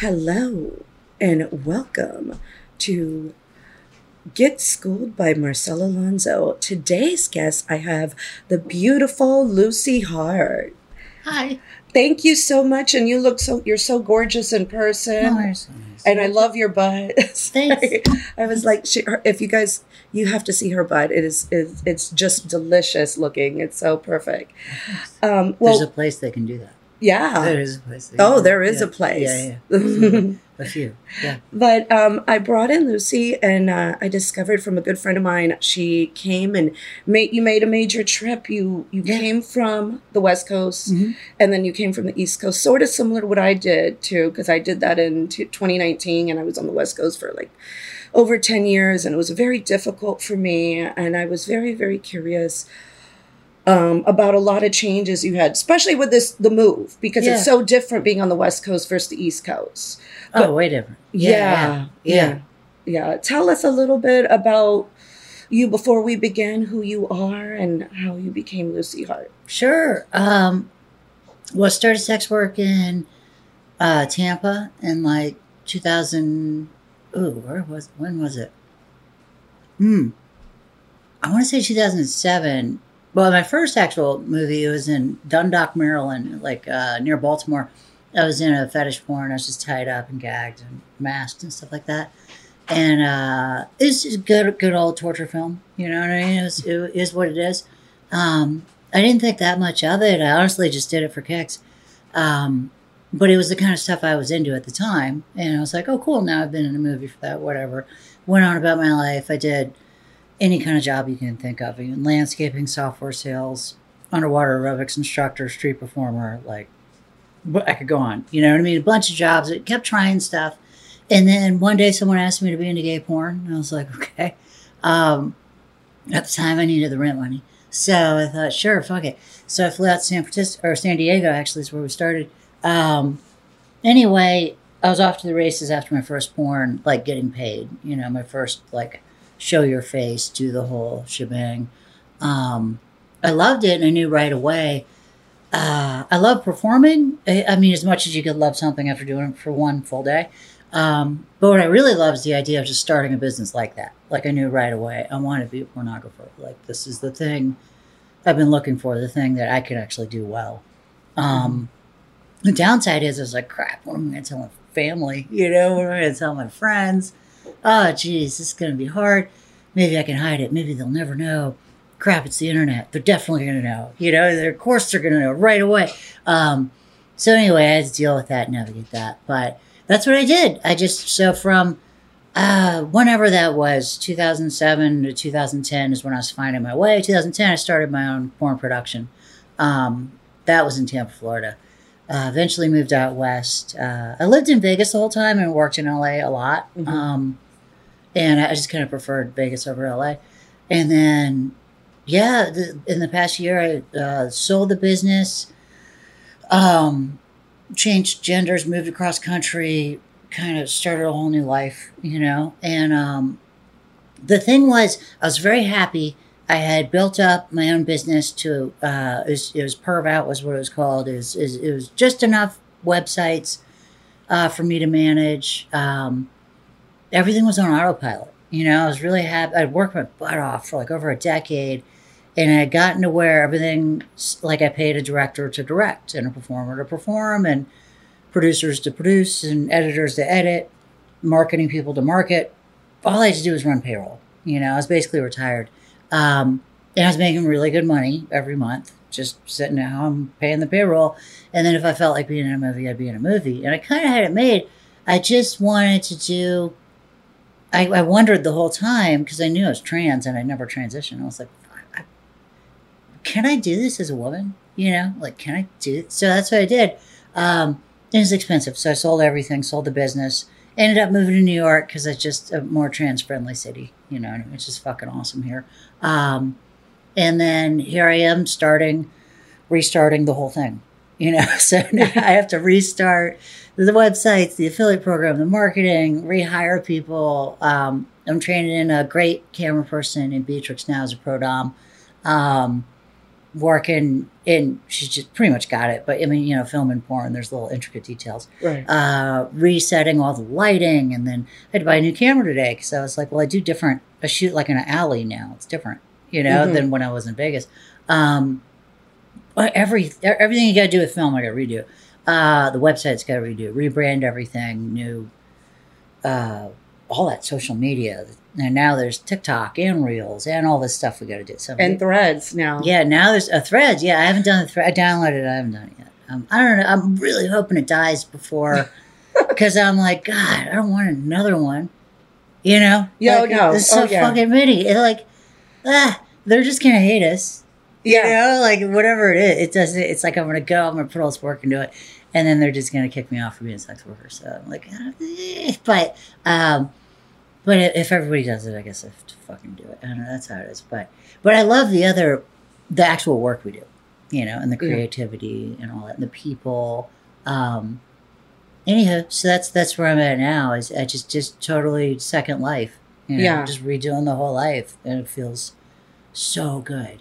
Hello and welcome to Get Schooled by Marcela Alonso. Today's guest, I have the beautiful Lucy Hart. Hi. Thank you so much, and you look so you're so gorgeous in person. You're so nice. and I love your butt. Thanks. I was like, she, her, if you guys, you have to see her butt. It is, it's, it's just delicious looking. It's so perfect. Um, well, There's a place they can do that. Yeah. There is a place. They Oh, there is Yeah. a place. Yeah, yeah. a few. Yeah. But um, I brought in Lucy, and uh, I discovered from a good friend of mine. She came and made you made a major trip. You you Yeah. came from the West Coast, Mhm. and then you came from the East Coast. Sort of similar to what I did too, because I did that in t- 2019, and I was on the West Coast for like over 10 years, and it was very difficult for me. And I was very very curious. Um, about a lot of changes you had, especially with this the move, because Yeah. it's so different being on the West Coast versus the East Coast. Oh, way different. Yeah, yeah, yeah. Tell us a little bit about you before we begin, who you are, and how you became Lucy Hart. Sure. Um, well, I started sex work in uh, Tampa in like 2000. Ooh, where was when was it? Hmm. I want to say 2007. Well, my first actual movie was in Dundalk, Maryland, like uh, near Baltimore. I was in a fetish porn. I was just tied up and gagged and masked and stuff like that. And uh, it's just good, good old torture film. You know what I mean? It, was, it is what it is. Um, I didn't think that much of it. I honestly just did it for kicks. Um, but it was the kind of stuff I was into at the time. And I was like, oh, cool. Now I've been in a movie for that, whatever. Went on about my life. I did any kind of job you can think of even landscaping, software sales, underwater aerobics instructor, street performer. Like, I could go on. You know what I mean? A bunch of jobs. I kept trying stuff. And then one day someone asked me to be into gay porn. And I was like, okay. Um, at the time, I needed the rent money. So I thought, sure, fuck it. So I flew out to San Francisco, or San Diego, actually, is where we started. Um, anyway, I was off to the races after my first porn, like getting paid. You know, my first, like, show your face, do the whole shebang. Um, I loved it, and I knew right away. Uh, I love performing. I, I mean, as much as you could love something after doing it for one full day. Um, but what I really love is the idea of just starting a business like that. Like I knew right away, I want to be a pornographer. Like this is the thing I've been looking for, the thing that I can actually do well. Um, the downside is, I was like, crap, what am I going to tell my family? You know, what am I going to tell my friends? Oh, geez, this is going to be hard. Maybe I can hide it. Maybe they'll never know. Crap, it's the internet. They're definitely going to know. You know, of course they're going to know right away. Um, so anyway, I had to deal with that, navigate that. But that's what I did. I just, so from uh, whenever that was, 2007 to 2010 is when I was finding my way. 2010, I started my own porn production. Um, that was in Tampa, Florida. Uh, eventually moved out west. Uh, I lived in Vegas the whole time and worked in LA a lot. Mhm. Um, and I just kind of preferred Vegas over LA. And then, yeah, the, in the past year, I uh, sold the business, um, changed genders, moved across country, kind of started a whole new life, you know. And um, the thing was, I was very happy. I had built up my own business to uh, it was, it was Perv Out was what it was called. It was, it was, just enough websites uh, for me to manage. Um, everything was on autopilot. You know, I was really happy. I'd worked my butt off for like over a decade, and I had gotten to where everything like I paid a director to direct and a performer to perform and producers to produce and editors to edit, marketing people to market. All I had to do was run payroll. You know, I was basically retired. Um, and I was making really good money every month, just sitting at home paying the payroll. And then if I felt like being in a movie, I'd be in a movie. And I kind of had it made. I just wanted to do. I, I wondered the whole time because I knew I was trans and I never transitioned. I was like, I, can I do this as a woman? You know, like, can I do So that's what I did. Um, it was expensive. So I sold everything, sold the business, ended up moving to New York because it's just a more trans friendly city, you know, it's just fucking awesome here. Um, and then here I am starting, restarting the whole thing, you know. So now I have to restart the websites, the affiliate program, the marketing, rehire people. Um, I'm training in a great camera person in Beatrix now as a pro dom. Um, working in she's just pretty much got it but i mean you know film and porn there's little intricate details Right. uh resetting all the lighting and then i had to buy a new camera today because i was like well i do different i shoot like in an alley now it's different you know Mhm. than when i was in vegas um every everything you gotta do with film i gotta redo uh the website's gotta redo rebrand everything new uh all that social media and now there's tiktok and reels and all this stuff we gotta do so And threads now. yeah, now there's a Threads. Yeah, I haven't done the thread. I downloaded it. I haven't done it yet. Um, I don't know. I'm really hoping it dies before, because I'm like, God, I don't want another one. You know? Yeah, like, no. It's so Oh, yeah. fucking many. It like, ah, they're just gonna hate us. Yeah. You know, like whatever it is, it doesn't. It's like I'm gonna go. I'm gonna put all this work into it, and then they're just gonna kick me off for being a sex worker. So I'm like, eh. but um, but if everybody does it, I guess I have to fucking do it. I don't know. That's how it is. But but I love the other, the actual work we do, you know, and the Yeah. creativity and all that, and the people. Um, anyhow, so that's that's where I'm at now. Is I just just totally second life. You know, Yeah. just redoing the whole life, and it feels so good.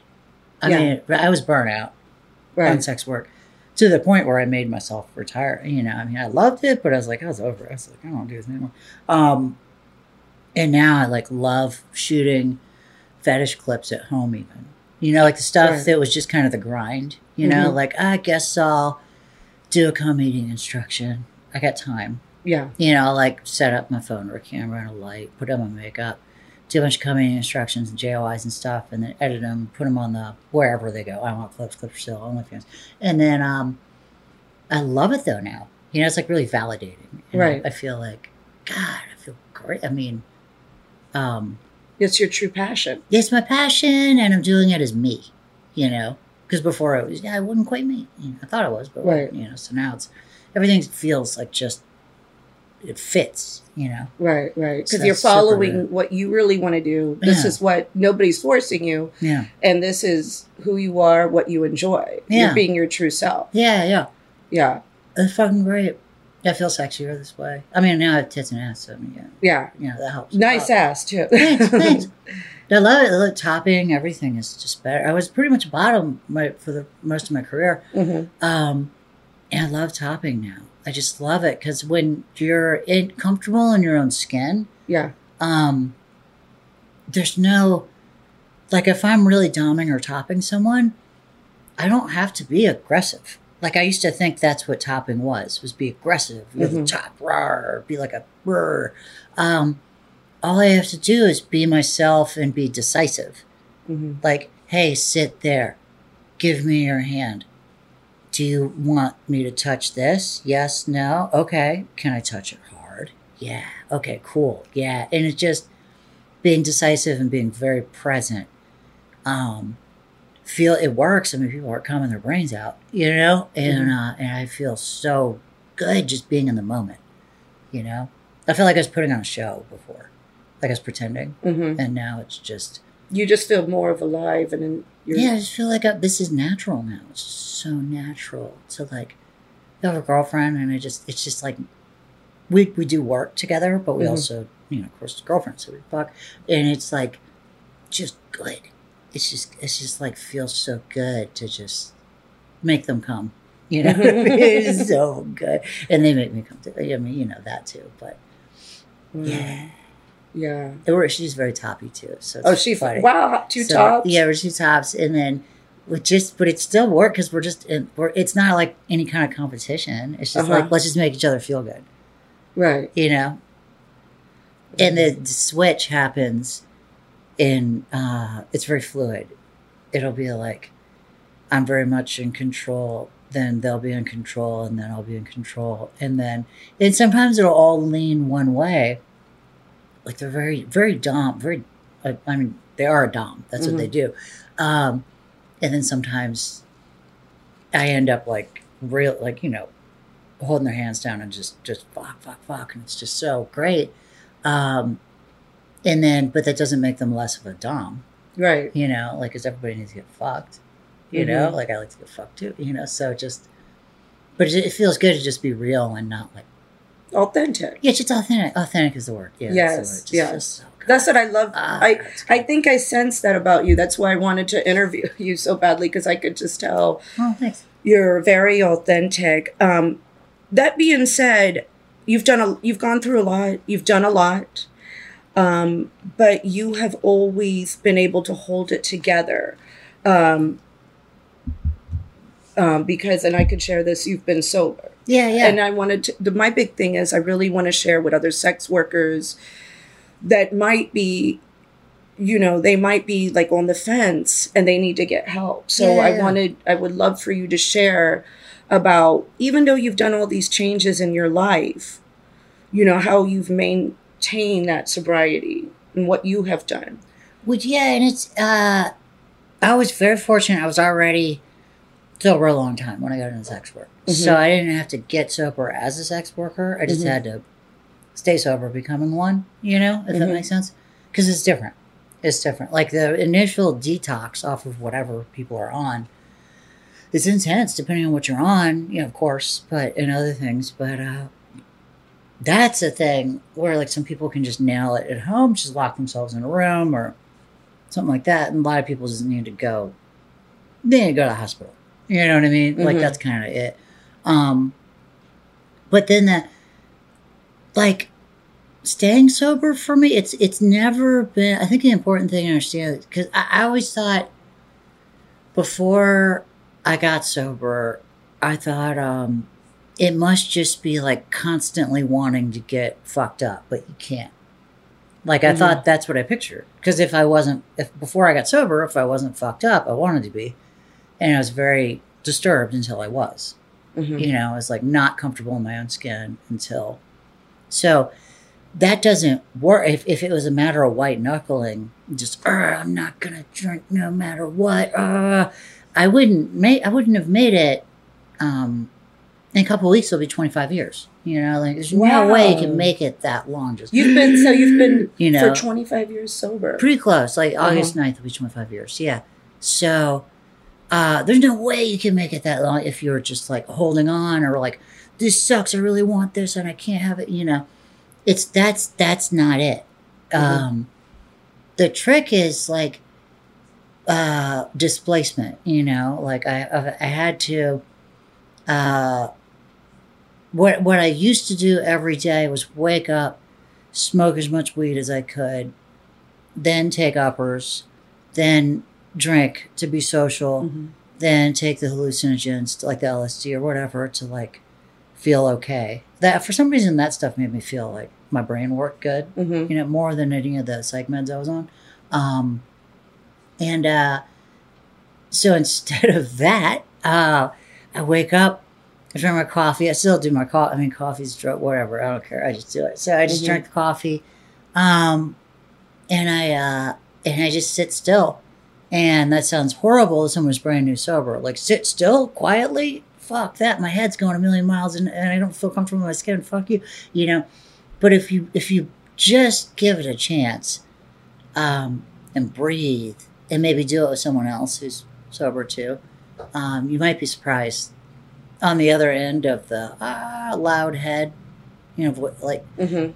I Yeah. mean, I was burnt out on sex work to the point where I made myself retire. You know, I mean, I loved it, but I was like, I was over. it. I was like, I don't want to do this anymore. Um, and now I like love shooting fetish clips at home, even. You know, like the stuff Right. that was just kind of the grind. You know, Mhm. like I guess I'll do a cum eating instruction. I got time. Yeah. You know, I'll like set up my phone or a camera and a light, put on my makeup, do a bunch of coming instructions and JOIs and stuff, and then edit them, put them on the wherever they go. I want clips, clips still, OnlyFans. And then um, I love it though now. You know, it's like really validating. Right. I feel like, God, I feel great. I mean, um, It's your true passion. it's my passion and I'm doing it as me, you know, because before it was, yeah, I wasn't quite me. You know, I thought it was, but, Right. you know, so now it's, everything feels like just, it fits, you know. Right, right. So Because you're that's super following what you really want to do. This Yeah. is what nobody's forcing you, Yeah. and this is who you are, what you enjoy. Yeah. You're being your true self. Yeah, yeah. Yeah, It's fucking great. I feel sexier this way. I mean, now I have tits and ass, so I mean, yeah, yeah. you know, that helps. Nice ass too. thanks, thanks. I love it. The topping, everything is just better. I was pretty much bottom my, for the most of my career. hmm Um, and I love topping now. I just love it because when you're in, comfortable in your own skin, Yeah, um, there's no, like if I'm really doming or topping someone, I don't have to be aggressive. Like I used to think that's what topping was, was be aggressive. You're the Mhm. top, rawr, be like a brr. Um, all I have to do is be myself and be decisive. hmm Like, hey, sit there. Give me your hand. Do you want me to touch this? Yes, no. Okay. Can I touch it hard? Yeah. Okay, cool. Yeah. And it's just being decisive and being very present. Um, feel it works. I mean, people are coming their brains out, you know, and uh, and I feel so good just being in the moment, you know. I feel like I was putting on a show before, like I was pretending, hmm and now it's just You just feel more of alive, and in your yeah, I just feel like I, this is natural now. It's just so natural to like have a girlfriend, and I just it's just like we we do work together, but we Mhm. also you know of course girlfriends, so we fuck, and it's like just good. It's just it's just like feels so good to just make them come. You know, it is so good, and they make me come too. I mean, you know that too, but Mm. yeah, yeah. or she's very toppy too. So Oh, it's she funny. wow, two So, tops. Yeah, we're two tops, and then we just, but it still work because we're just, we're. It's not like any kind of competition. It's just Uh-huh. like let's just make each other feel good, right. you know. And the switch happens in. uh It's very fluid. It'll be like, I'm very much in control. Then they'll be in control, and then I'll be in control, and then and sometimes it'll all lean one way. Like they're very, very dom, very. I I mean, they are a dom. That's what Mhm. they do. Um, and then sometimes I end up like real, like you know, holding their hands down and just, just fuck, fuck, fuck, and it's just so great. Um, and then, but that doesn't make them less of a dom, Right. you know, like because everybody needs to get fucked, you know, Mhm. like I like to get fucked too, you know. So just, but it, it feels good to just be real and not like authentic. Yeah, just authentic. Authentic is the word. Yeah, Yes, that's word. Just- yes. so. That's what I love. Ah, I I think I sense that about you. That's why I wanted to interview you so badly because I could just tell Oh, thanks. you're very authentic. Um, that being said, you've done a you've gone through a lot. You've done a lot, um, but you have always been able to hold it together. Um, um, because, and I could share this. You've been sober. Yeah, yeah. And I wanted to, the, my big thing is I really want to share with other sex workers that might be, you know, they might be like on the fence and they need to get help. So Yeah, I yeah. wanted, I would love for you to share about, even though you've done all these changes in your life, you know, how you've maintained that sobriety and what you have done. Which yeah, and it's uh I was very fortunate. I was already sober a long time when I got into sex work. So Mhm. I didn't have to get sober as a sex worker. I just Mhm. had to stay sober becoming one, you know, if that Mhm. makes sense. Because it's different. It's different. Like the initial detox off of whatever people are on is intense depending on what you're on, you know, of course, but and other things. But uh that's a thing where like some people can just nail it at home, just lock themselves in a room or something like that. And a lot of people just need to go, they need to go to the hospital. You know what I mean? Like Mhm. that's kind of it. Um, but then that, like, staying sober for me, it's it's never been. I think the important thing to understand because I, I always thought before I got sober, I thought um, it must just be like constantly wanting to get fucked up, but you can't. Like I Mhm. thought that's what I pictured. Because if I wasn't, if before I got sober, if I wasn't fucked up, I wanted to be, and I was very disturbed until I was. Mhm. You know, I was like not comfortable in my own skin until. So that doesn't work. If, if it was a matter of white knuckling, just I'm not gonna drink no matter what. Uh, I wouldn't make. I wouldn't have made it. Um, in a couple of weeks, it'll be 25 years. You know, like there's no way you can make it that long. Just You've been, so you've been you know, for 25 years sober. pretty close. Like August 9th will be 25 years. Yeah. So uh, there's no way you can make it that long if you're just like holding on or like this sucks. I really want this and I can't have it. You know, it's that's that's not it. Mhm. Um, the trick is like uh, displacement. You know, like I I I had to. Uh, what what I used to do every day was wake up, smoke as much weed as I could, then take uppers, then drink to be social, Mhm. then take the hallucinogens like the LSD or whatever to like feel okay. That for some reason that stuff made me feel like my brain worked good Mhm. you know, more than any of the psych meds I was on. Um, and uh, so instead of that, uh, I wake up, I drink my coffee. I still do my coffee. I mean, coffee's drug, whatever. I don't care. I just do it. So I just Mhm. drink the coffee, um, and I uh, and I just sit still. And that sounds horrible to someone who's brand new sober. Like sit still quietly. Fuck that. My head's going a million miles, and, and I don't feel comfortable in my skin. Fuck you. You know. But if you if you just give it a chance, um, and breathe, and maybe do it with someone else who's sober too, um, you might be surprised on the other end of the ah loud head. You know, vo- like Mhm.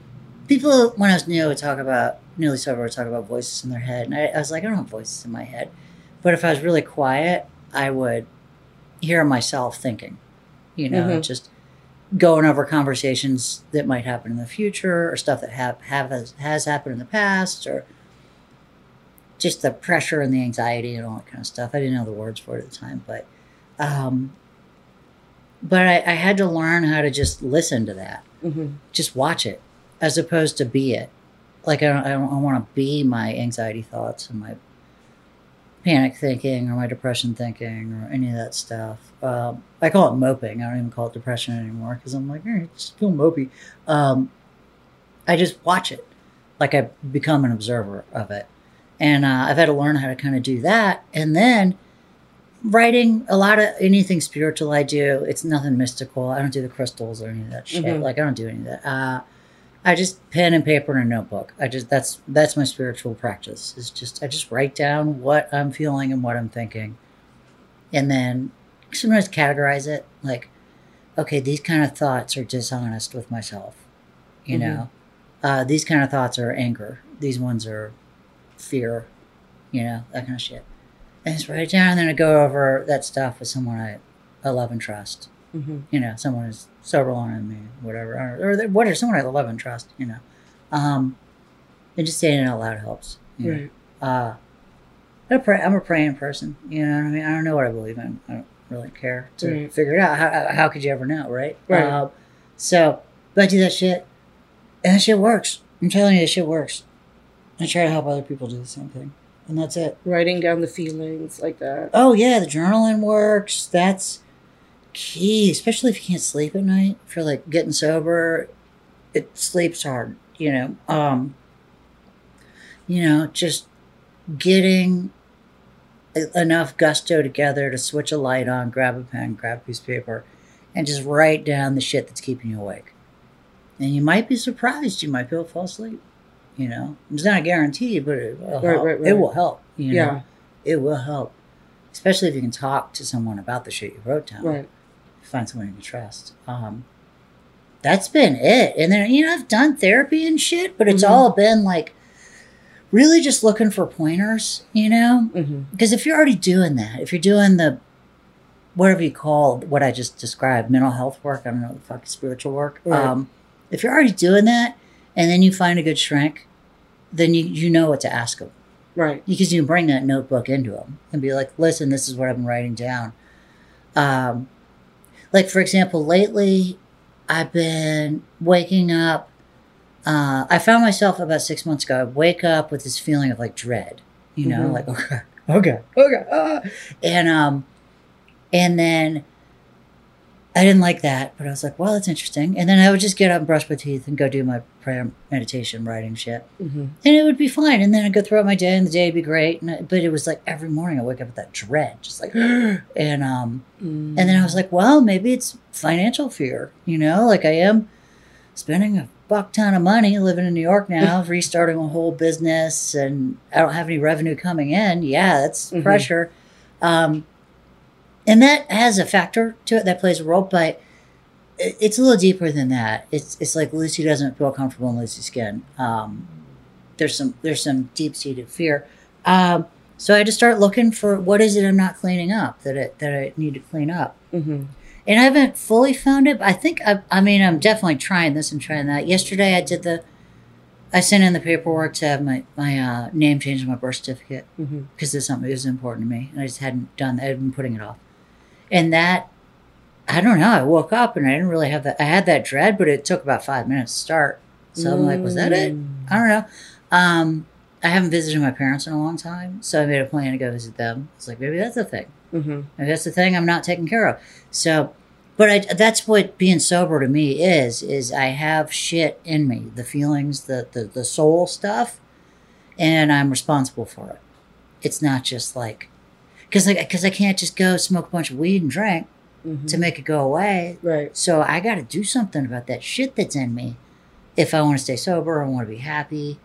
people when I was new would talk about newly sober would talk about voices in their head, and I, I was like, I don't have voices in my head, but if I was really quiet, I would hear myself thinking. You know, Mhm. just going over conversations that might happen in the future or stuff that have, have has, has happened in the past or just the pressure and the anxiety and all that kind of stuff. I didn't know the words for it at the time, but um, but I, I had to learn how to just listen to that, Mhm. just watch it, as opposed to be it. Like I don't, I don't want to be my anxiety thoughts and my panic thinking or my depression thinking or any of that stuff. Um, I call it moping. I don't even call it depression anymore because I'm like, eh, just feel mopey. Um, I just watch it, like I become an observer of it, and uh, I've had to learn how to kind of do that. And then writing a lot of anything spiritual I do, it's nothing mystical. I don't do the crystals or any of that shit. Mhm. Like I don't do any of that. Uh, I just pen and paper and a notebook. I just that's that's my spiritual practice. Is just I just write down what I'm feeling and what I'm thinking, and then sometimes categorize it like, okay, these kind of thoughts are dishonest with myself. You Mhm. know, uh, these kind of thoughts are anger. These ones are fear. You know, that kind of shit. And just write it down, and then I go over that stuff with someone I, I love and trust. Mm-hmm. You know, someone who's sober longer than me, whatever, or, or whatever, someone I love and trust. You know, um, and just saying it out loud helps. You know? Right. uh, I'm a, pray- I'm a praying person. You know what I mean? I don't know what I believe in. I don't really care to Right. figure it out. How, how could you ever know, right? Right. Uh, so, but I do that shit, and that shit works. I'm telling you, that shit works. I try to help other people do the same thing, and that's it. Writing down the feelings like that. Oh yeah, the journaling works. That's key, especially if you can't sleep at night. If you're like getting sober, it sleeps hard. You know, um, you know, just getting enough gusto together to switch a light on, grab a pen, grab a piece of paper, and just write down the shit that's keeping you awake. And you might be surprised. You might be able to fall asleep. You know, it's not a guarantee, but it will Right, help. right, It will help. You know? Yeah. it will help, especially if you can talk to someone about the shit you wrote down. Right. Find someone you can trust. Um, that's been it. And then you know I've done therapy and shit, but it's Mhm. all been like really just looking for pointers. You know, Mm-hmm. because if you're already doing that, if you're doing the whatever you call what I just described, mental health work, I don't know, the fucking spiritual work. Right. Um, if you're already doing that, and then you find a good shrink, then you you know what to ask them Right. because you can bring that notebook into them and be like, listen, this is what I've been writing down. Um, like, for example, lately I've been waking up. Uh, I found myself about six months ago, I wake up with this feeling of like dread, you know, Mhm. like, okay, okay, okay. ah. And, um, and then I didn't like that, but I was like, well, that's interesting. And then I would just get up and brush my teeth and go do my prayer, meditation, writing shit Mm-hmm. and it would be fine. And then I'd go throughout my day, and the day would be great. And I, but it was like every morning I wake up with that dread, just like, and um, Mm-hmm. and then I was like, well, maybe it's financial fear, you know, like I am spending a buck ton of money living in New York now, restarting a whole business, and I don't have any revenue coming in. Yeah, that's Mhm. pressure. Um, and that has a factor to it that plays a role, but it's a little deeper than that. It's it's like Lucy doesn't feel comfortable in Lucy's skin. Um, there's some there's some deep seated fear. Um, so I had to start looking for what is it I'm not cleaning up that it that I need to clean up. Mm-hmm. And I haven't fully found it. But I think I I mean I'm definitely trying this and trying that. Yesterday I did the I sent in the paperwork to have my my uh, name changed in my birth certificate Mm-hmm. because it's something that was important to me, and I just hadn't done. that. I'd been putting it off, and that I don't know. I woke up and I didn't really have that. I had that dread, but it took about five minutes to start. So I'm like, was that it? I don't know. Um, I haven't visited my parents in a long time, so I made a plan to go visit them. It's like maybe that's the thing. Mm-hmm. Maybe that's the thing I'm not taking care of. So, but I, that's what being sober to me is. Is I have shit in me, the feelings, the the, the soul stuff, and I'm responsible for it. It's not just like because like because I can't just go smoke a bunch of weed and drink Mm-hmm. to make it go away. Right. So I got to do something about that shit that's in me if I want to stay sober. I want to be happy.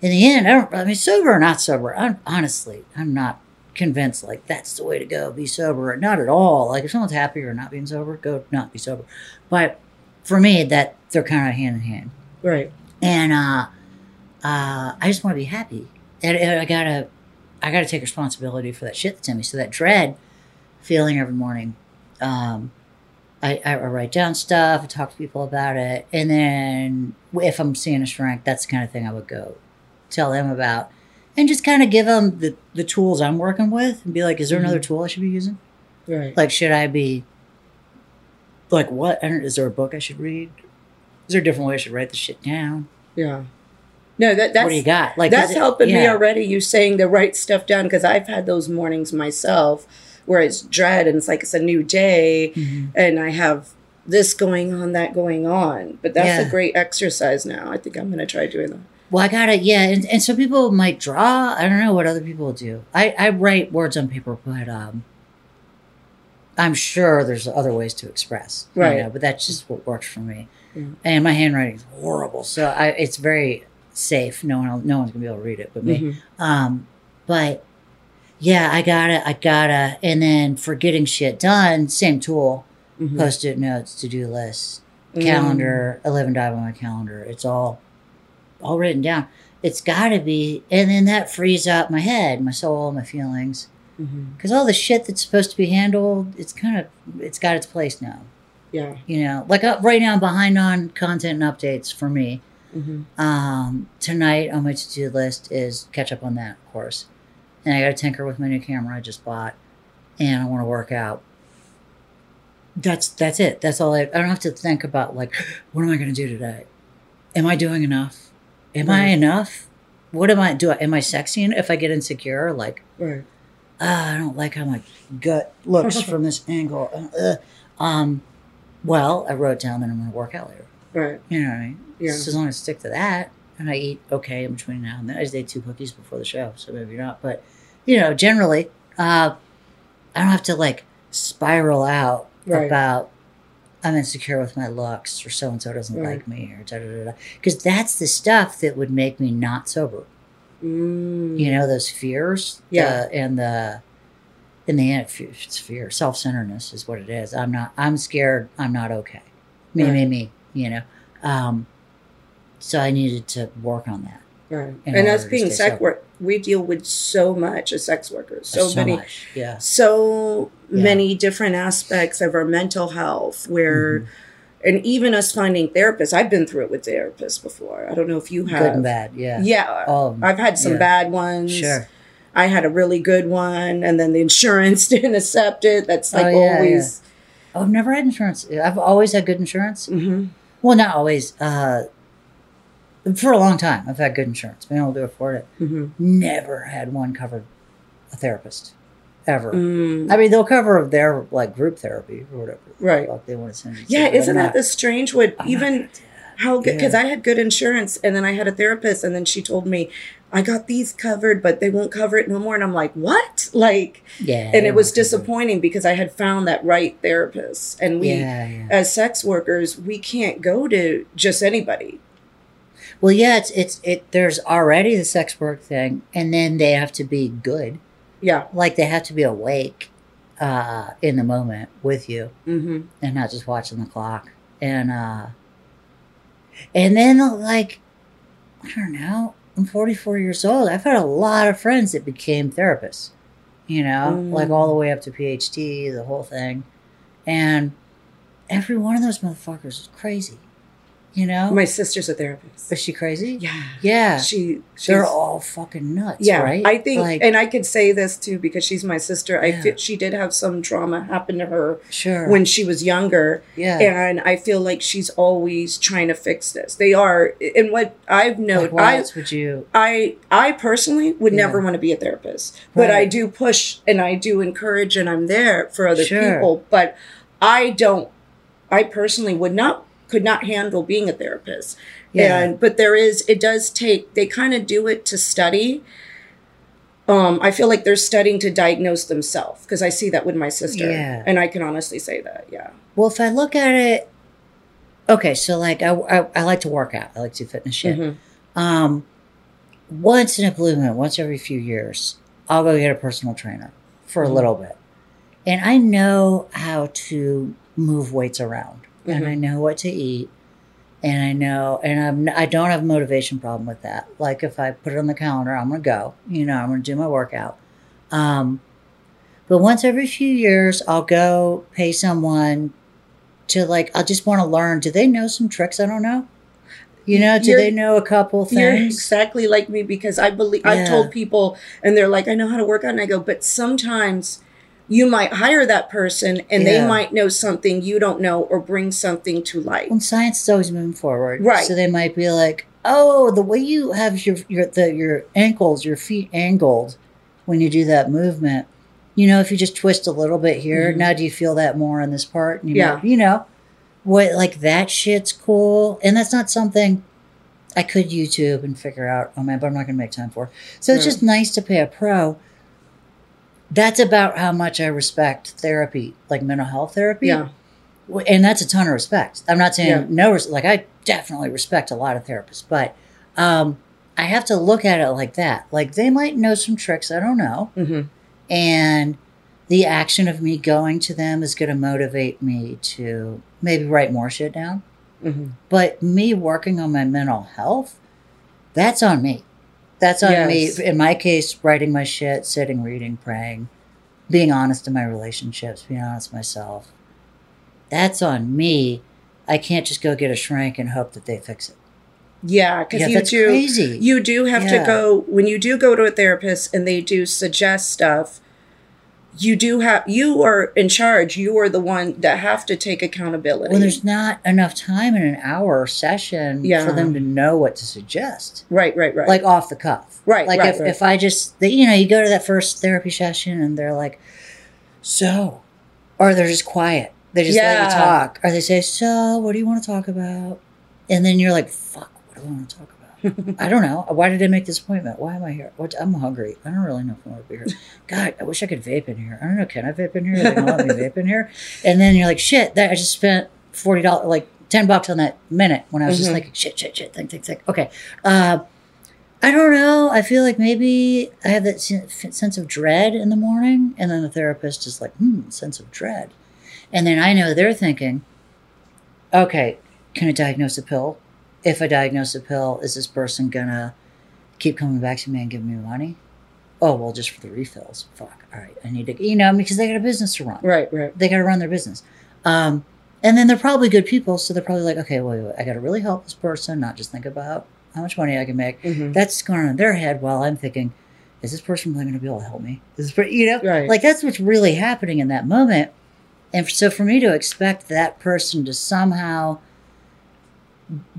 In the end, I don't. I mean, sober or not sober, I'm honestly, I'm not convinced like that's the way to go. Be sober, not at all. Like if someone's happy or not being sober, go not be sober. But for me, that they're kind of hand in hand. Right. And uh, uh, I just want to be happy, and, and I gotta, I gotta take responsibility for that shit that's in me. So that dread feeling every morning. Um, I, I write down stuff, I talk to people about it, and then if I'm seeing a shrink, that's the kind of thing I would go tell them about, and just kind of give them the, the tools I'm working with, and be like, is there another tool I should be using? Right. Like, should I be like what? Is there a book I should read? Is there a different way I should write the shit down? Yeah. No, that that's what do you got? Like that's it- helping me already. You saying the right stuff down because I've had those mornings myself where it's dread and it's like it's a new day Mhm. and I have this going on, that going on. But that's Yeah. a great exercise now. I think I'm going to try doing that. Well, I gotta, yeah, and, and some people might draw. I don't know what other people do. I, I write words on paper, but um, I'm sure there's other ways to express, you Right. know, but that's just what works for me. Yeah. And my handwriting is horrible, so I, it's very safe. No one, no one's gonna be able to read it but me. Mhm. Um, but yeah, I gotta, I gotta, and then for getting shit done, same tool, Mhm. post-it notes, to-do lists, Mm. calendar. I live and die by my calendar. It's all all written down. It's got to be, and then that frees up my head, my soul, my feelings, because all the shit that's supposed to be handled, it's kind of it's got its place now. Yeah. You know, like uh, right now, I'm behind on content and updates for me. Hmm Um, tonight on my to-do list is catch up on that, of course. And I got to tinker with my new camera I just bought, and I want to work out. That's that's it. That's all I. I don't have to think about like, what am I going to do today? Am I doing enough? Am I enough? What am I do? I, am I sexy? If I get insecure, like, Right. ah, I don't like how my gut looks from this angle. Uh, uh. um, well, I wrote down that I'm going to work out later. Right. You know what I mean? Yeah. So as long as I stick to that, and I eat okay in between now and then. I just ate two cookies before the show, so maybe not. But you know, generally, uh, I don't have to like spiral out Right. about I'm insecure with my looks or so and so doesn't Right. like me or da da da da. Because that's the stuff that would make me not sober. Mm. You know, those fears. Yeah. the- and the in the end, it's fear. Self centeredness is what it is. I'm not. I'm scared. I'm not okay. Me, me, me. You know. Um, so I needed to work on that. Right. And us being sex work, we deal with so much as sex workers. So, many much. Yeah. so Yeah. many different aspects of our mental health where Mhm. and even us finding therapists i've been through it with therapists before i don't know if you have Good and bad. Yeah. yeah them. i've had some Yeah. bad ones Sure. i had a really good one and then the insurance didn't accept it that's like Oh, yeah, always Oh, I've never had insurance. I've always had good insurance. Mhm. Well, not always. Uh, for a long time, I've had good insurance. Been able to afford it. Mhm. Never had one cover a therapist, ever. Mm. I mean, they'll cover their like group therapy or whatever. Right. fuck they want to send you. to, yeah isn't that the strange what I'm even gonna do that. how good because Yeah. i had good insurance and then i had a therapist and then she told me i got these covered but they won't cover it no more and i'm like what like Yeah. and it was disappointing because I had found that right therapist. And we, Yeah, yeah. as sex workers, we can't go to just anybody. Well, yeah, it's it's it. There's already the sex work thing, and then they have to be good. Yeah. Like they have to be awake uh, in the moment with you, Mm-hmm. and not just watching the clock. And uh, and then like I don't know. I'm 44 years old. I've had a lot of friends that became therapists. You know, Mm. like all the way up to PhD, the whole thing, and every one of those motherfuckers is crazy. You know, My sister's a therapist. is she crazy? Yeah. Yeah. She, she's, They're all fucking nuts, yeah. right? I think, like, and I could say this too because she's my sister. I Yeah. feel she did have some trauma happen to her sure. when she was younger. yeah. And I feel like she's always trying to fix this. They are, and what I've like, noted, why I, else would you? I I personally would Yeah. never want to be a therapist, but I do push and I do encourage and I'm there for other Sure. people. But I don't. I personally would not could not handle being a therapist. Yeah. And but there is it does take they kind of do it to study. Um, I feel like they're studying to diagnose themselves because I see that with my sister, Yeah. and I can honestly say that, yeah. Well, if I look at it, okay, so like I, I, I like to work out. I like to do fitness shit. Mhm. Um, once in a blue moon, once every few years, I'll go get a personal trainer for a Mhm. little bit, and I know how to move weights around, and. I know what to eat, and I know, and I'm I don't have a motivation problem with that. Like if I put it on the calendar, I'm gonna go. You know, I'm gonna do my workout. Um, but once every few years, I'll go pay someone to like. I just want to learn. Do they know some tricks I don't know? You know, do You're- they know a couple You're things? exactly like me because I believe I've told people and they're like, I know how to work out, and I go, but sometimes you might hire that person and they might know something you don't know or bring something to light. Well, science is always moving forward, Right. So they might be like, "Oh, the way you have your your the, your ankles, your feet angled when you do that movement, you know, if you just twist a little bit here, Mhm. now do you feel that more on this part? And you Yeah. might- you know, what like that shit's cool, and that's not something I could YouTube and figure out. Oh man, but I'm not going to make time for. So it's just nice to pay a pro. That's about how much I respect therapy, like mental health therapy. Yeah. And that's a ton of respect. I'm not saying Yeah. no, like I definitely respect a lot of therapists, but um, I have to look at it like that. Like they might know some tricks I don't know, hmm and the action of me going to them is going to motivate me to maybe write more shit down. hmm But me working on my mental health, that's on me. That's on Yes. me. In my case, writing my shit, sitting, reading, praying, being honest in my relationships, being honest with myself. That's on me. I can't just go get a shrink and hope that they fix it. Yeah, because Yeah, you that's do. crazy. You do have Yeah. to go when you do go to a therapist and they do suggest stuff. You do have you are in charge. You are the one that have to take accountability. When there's not enough time in an hour session Yeah. for them to know what to suggest. right, right, right. like off the cuff. Right, Like right, if, right. if I just, you know, you go to that first therapy session and they're like, so, or they're just quiet. They just let Yeah. you talk. Or they say, so, what do you want to talk about? And then you're like, fuck, what do I want to talk about? I don't know. Why did I make this appointment? Why am I here? What, I'm hungry. I don't really know if I want to be here. God, I wish I could vape in here. I don't know. Can I vape in here? They to let me vape in here? And then you're like, shit, that I just spent $40, like 10 bucks on that minute when I was just Mhm. like, shit, shit, shit, think, think, think. Okay. Uh, I don't know. I feel like maybe I have that sense of dread in the morning, and then the therapist is like, "Hmm, sense of dread," and then I know they're thinking, "Okay, can I diagnose a pill? If I diagnose a pill, is this person gonna keep coming back to me and give me money? Oh well, just for the refills. Fuck. All right, I need to, you know, because they got a business to run right, right. they got to run their business. Um, and then they're probably good people, so they're probably like, okay, wait, wait, I got to really help this person, not just think about how much money I can make. hmm That's going on in their head while I'm thinking, is this person really going to be able to help me? Is this, you know, Right. like that's what's really happening in that moment. And so for me to expect that person to somehow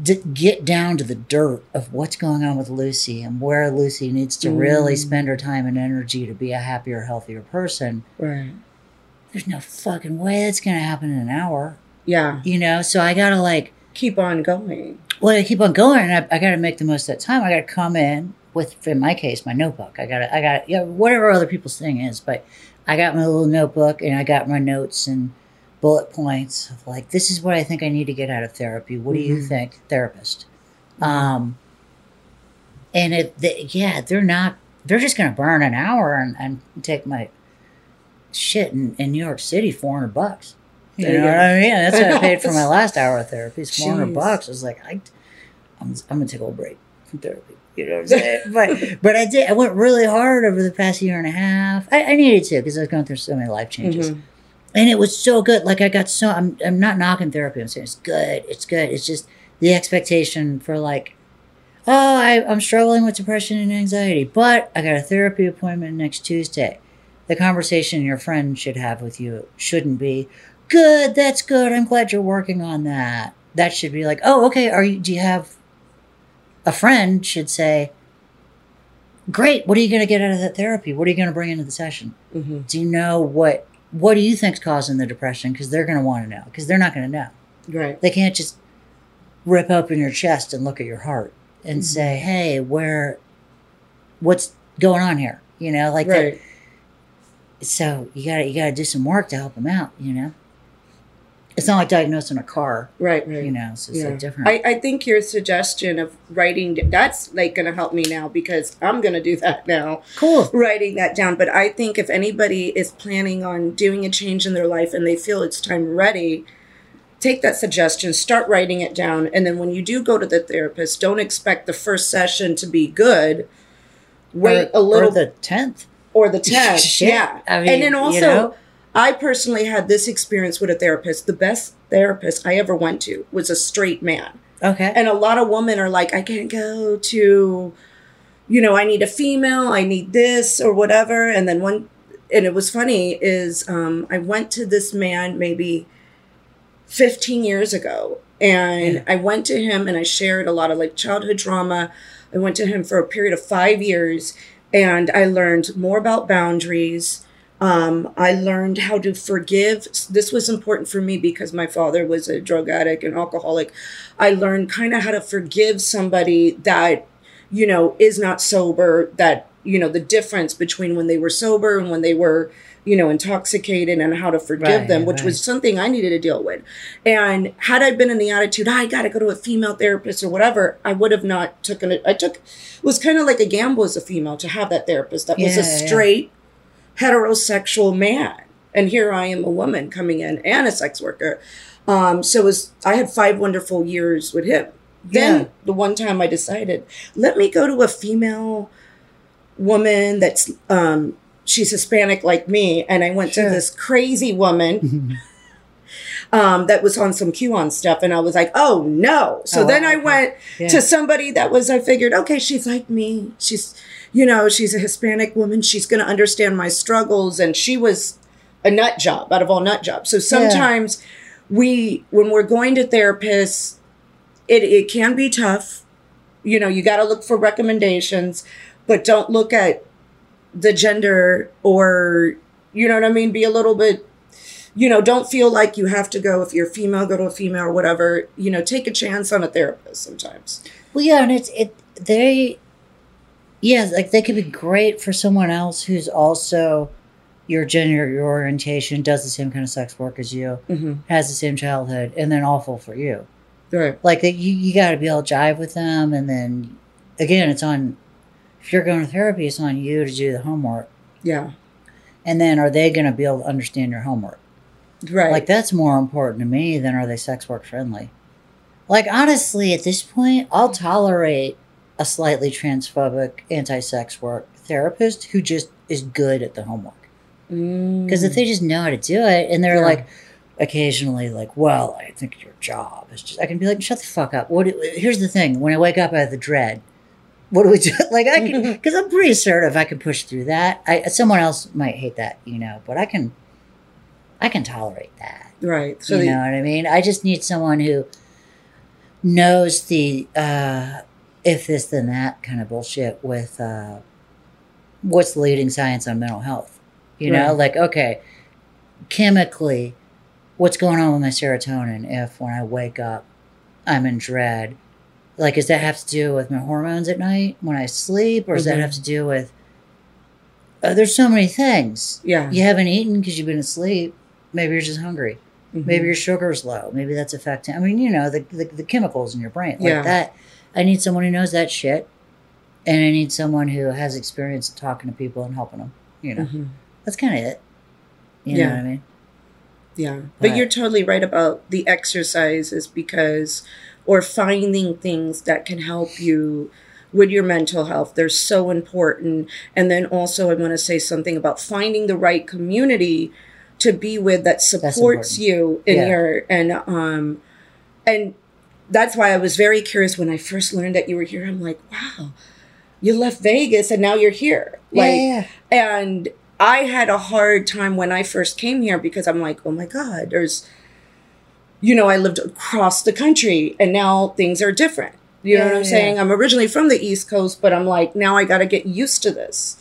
d- get down to the dirt of what's going on with Lucy and where Lucy needs to really Mm. spend her time and energy to be a happier, healthier person, Right. there's no fucking way that's going to happen in an hour Yeah. you know so i gotta like Keep on going. well i keep on going and i, I gotta make the most of that time i gotta come in with in my case my notebook i gotta i gotta yeah whatever other people's thing is but i got my little notebook and i got my notes and bullet points of like this is what i think i need to get out of therapy what do you Mhm. think therapist um and if they, yeah they're not they're just gonna burn an hour and, and take my shit in, in new york city 400 bucks you There know go. what I mean? That's what I paid for my last hour of therapy. It's four hundred Jeez. bucks. I was like, I, I'm, I'm gonna take a little break from therapy. You know what I'm saying? but but I did. I went really hard over the past year and a half. I, I needed to because I was going through so many life changes, Mhm. And it was so good. Like I got so. I'm I'm not knocking therapy. I'm saying it's good. It's good. It's just the expectation for like. Oh, I, I'm struggling with depression and anxiety, but I got a therapy appointment next Tuesday. The conversation your friend should have with you shouldn't be, good that's good i'm glad you're working on that that should be like oh okay are you do you have a friend should say great what are you going to get out of that therapy what are you going to bring into the session Mhm. do you know what what do you think's causing the depression because they're going to want to know because they're not going to know Right. they can't just rip open your chest and look at your heart and Mhm. say hey where what's going on here you know like that right. so you got to you got to do some work to help them out you know it's not like diagnosing a car Right. Right. you know so it's Yeah. like different I, I think your suggestion of writing that's like going to help me now because I'm going to do that now. cool writing that down. But I think if anybody is planning on doing a change in their life and they feel it's time ready, take that suggestion, start writing it down. And then when you do go to the therapist, don't expect the first session to be good. Wait or, a little or the 10th or the 10th. Yeah. I mean, and then you also, know? I personally had this experience with a therapist. The best therapist I ever went to was a straight man. okay And a lot of women are like, I can't go to, you know, I need a female, I need this or whatever. And then one, and it was funny is um, I went to this man maybe 15 years ago. And Yeah. I went to him and I shared a lot of like childhood trauma. I went to him for a period of five years and I learned more about boundaries. Um, I learned how to forgive. This was important for me because my father was a drug addict and alcoholic. I learned kind of how to forgive somebody that, you know, is not sober, that, you know, the difference between when they were sober and when they were, you know, intoxicated and how to forgive Right, them, which right. was something I needed to deal with. And had I been in the attitude, "Ah, I got to go to a female therapist or whatever, I would have not taken it. I took, it was kind of like a gamble as a female to have that therapist that was a straight, yeah. Heterosexual man. And here I am, a woman coming in and a sex worker. Um, so it was I had five wonderful years with him. Then Yeah. the one time I decided, let me go to a female woman that's um she's Hispanic like me, and I went Sure. to this crazy woman um that was on some QAnon stuff, and I was like, oh no. So Oh, then I went Yeah. to somebody that was I figured, okay, she's like me. She's you know, she's a Hispanic woman. She's gonna understand my struggles. And she was a nut job out of all nut jobs. So sometimes we when we're going to therapists, it, it can be tough. You know, you gotta look for recommendations, but don't look at the gender or you know what I mean, be a little bit you know, don't feel like you have to go if you're female, go to a female or whatever. You know, take a chance on a therapist sometimes. Well, yeah, and it's it they, yeah, like they could be great for someone else who's also your gender, your orientation, does the same kind of sex work as you, Mm-hmm. has the same childhood, and then awful for you. Right. Like that, you you got to be able to jive with them, and then again, it's on. If you're going to therapy, it's on you to do the homework, Yeah. and then are they going to be able to understand your homework? Right. Like that's more important to me than are they sex work friendly. Like honestly, at this point, I'll tolerate a slightly transphobic anti-sex work therapist who just is good at the homework. Because if they just know how to do it, and they're Mm. Yeah. like occasionally like, "Well, I think your job is just," I can be like, "Shut the fuck up." What? do- Here's the thing: when I wake up, I have the dread. What do we do? Like I can, because I'm pretty assertive. I can push through that. I someone else might hate that, you know, but I can. I can tolerate that. right. So you the- know what I mean? I just need someone who knows the uh, if this then that kind of bullshit with uh, what's the leading science on mental health. You know, like okay, chemically, what's going on with my serotonin if when I wake up I'm in dread? Like, does that have to do with my hormones at night when I sleep, or does that Mhm. have to do with? Uh, there's so many things. yeah. You haven't eaten because you've been asleep. Maybe you're just hungry. Mhm. Maybe your sugar's low. Maybe that's affecting. I mean, you know, the, the, the chemicals in your brain. Like Yeah. that. I need someone who knows that shit. And I need someone who has experience talking to people and helping them. You know, Mhm. that's kind of it. You Yeah. know what I mean? Yeah. But But- you're totally right about the exercises because, or finding things that can help you with your mental health. They're so important. And then also, I want to say something about finding the right community to be with that supports you in Yeah. your, and, um, and that's why I was very curious when I first learned that you were here. I'm like, wow, you left Vegas and now you're here. Like, yeah, yeah. and I had a hard time when I first came here because I'm like, oh my God, there's, you know, I lived across the country and now things are different. You know what I'm yeah. saying? I'm originally from the East Coast, but I'm like, now I got to get used to this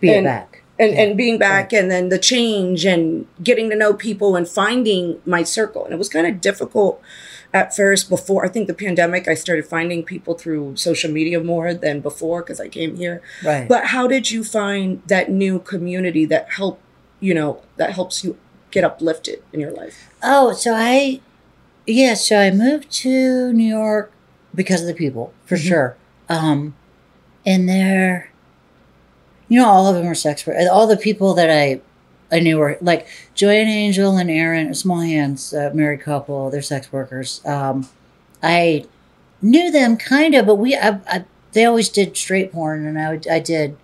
Be it and- back. and, Yeah. and being back and then the change and getting to know people and finding my circle. And it was kind of difficult at first before I think the pandemic, I started finding people through social media more than before because I came here. Right. But how did you find that new community that help, you know, that helps you get uplifted in your life? Oh, so I, yeah, so I moved to New York because of the people, for Mhm. sure. Um, and they're, you know, all of them are sex. All the people that I, I knew were like Joanna Angel and Aaron, Small Hands, uh, married couple. They're sex workers. Um, I knew them kind of, but we, I, I, they always did straight porn, and I, I did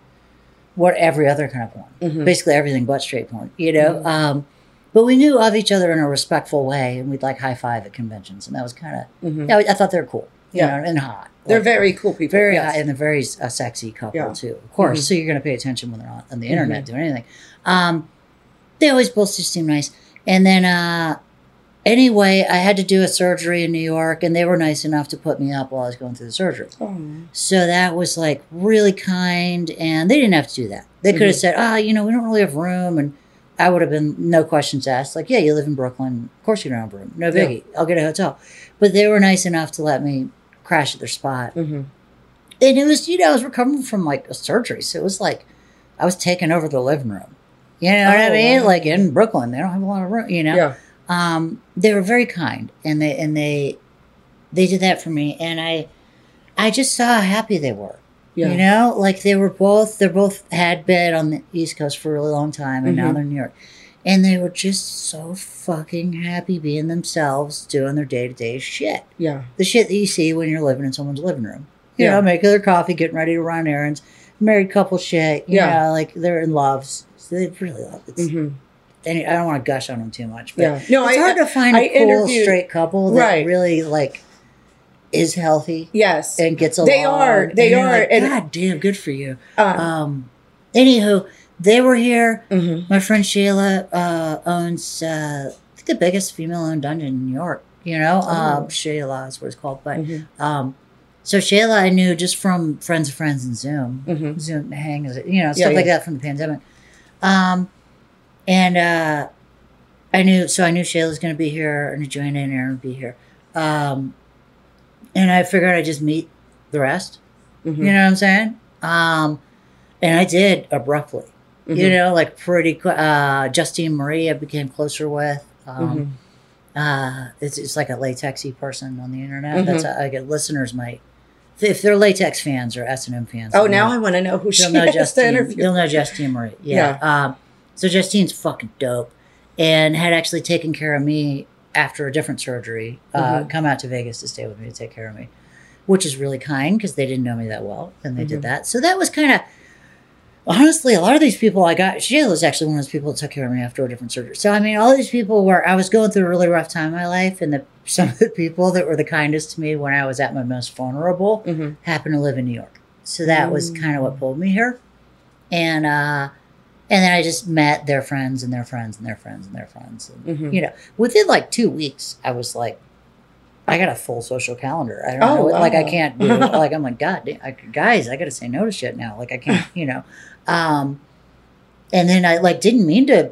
what every other kind of porn Mhm. basically everything but straight porn, you know. Mhm. Um, but we knew of each other in a respectful way, and we'd like high five at conventions, and that was kind of Mhm. yeah. I thought they were cool, you Yeah. know, and hot. They're Like, very cool people. very yes. hot and a very uh, sexy couple Yeah. too, of course. Mhm. So you're going to pay attention when they're on, on the internet doing anything. Um, they always both just seem nice, and then uh, anyway, I had to do a surgery in New York, and they were nice enough to put me up while I was going through the surgery. Oh. So that was like really kind, and they didn't have to do that. They could have said, "Ah, you know, we don't really have room," and I would have been no questions asked. Like, "Yeah, you live in Brooklyn, of course you don't have room. No Yeah. biggie. I'll get a hotel." But they were nice enough to let me crash at their spot, hmm and it was, you know, I was recovering from like a surgery, so it was like I was taking over the living room. You know what I Oh, mean? wow. Like in Brooklyn, they don't have a lot of room. You know, Yeah. um, they were very kind and they and they they did that for me and i i just saw how happy they were Yeah. you know like they were both they both had been on the east coast for a really long time and now Mhm. they're in new york and they were just so fucking happy being themselves, doing their day to day shit. Yeah. The shit that you see when you're living in someone's living room. You Yeah. know, making their coffee, getting ready to run errands, married couple shit. You Yeah. know, like they're in love. They really love it. hmm And I don't want to gush on them too much, but Yeah. No, it's I, hard to find a I cool straight couple that Right. really like is healthy yes. and gets along. They are, they and you're like, and- God damn, good for you. Uh, Um, anywho, they were here. mhm. My friend Shayla uh, owns uh, the biggest female-owned dungeon in New York. You know, Oh. um, Shayla is what it's called. But Mhm. um, so Shayla, I knew just from friends of friends and Zoom, Mhm. Zoom hang, is? You know, Yeah, stuff like that from the pandemic. Um, and uh, I knew, so I knew Shayla was going to be here, and Joanna and Aaron would be here. Um, and I figured I'd just meet the rest. Mhm. You know what I'm saying? Um, and I did abruptly. You Mhm. know, like pretty quick. Uh, Justine Marie, I became closer with. Um, Mhm. uh, it's, it's like a latexy person on the internet. Mhm. That's I get listeners might if they're latex fans or S and M fans. Oh, now know- I want to know who she know is to Justine. interview. They'll know Justine Marie. Yeah. Um, so Justine's fucking dope, and had actually taken care of me after a different surgery. Uh, Mhm. come out to Vegas to stay with me to take care of me, which is really kind because they didn't know me that well, and they Mhm. did that. So that was kind of. Honestly, a lot of these people I got, Sheila was actually one of those people that took care of me after a different surgery. So, I mean, all these people were, I was going through a really rough time in my life, and the, some of the people that were the kindest to me when I was at my most vulnerable Mhm. happened to live in New York. So that was Mm. kind of what pulled me here. And uh and then I just met their friends and their friends and their friends and their friends. And, Mhm. You know, within like two weeks, I was like, I got a full social calendar. I don't Oh, know, like I can't do. like I'm like, God, I, guys, I got to say no to shit now. Like I can't, you know. Um, and then I like didn't mean to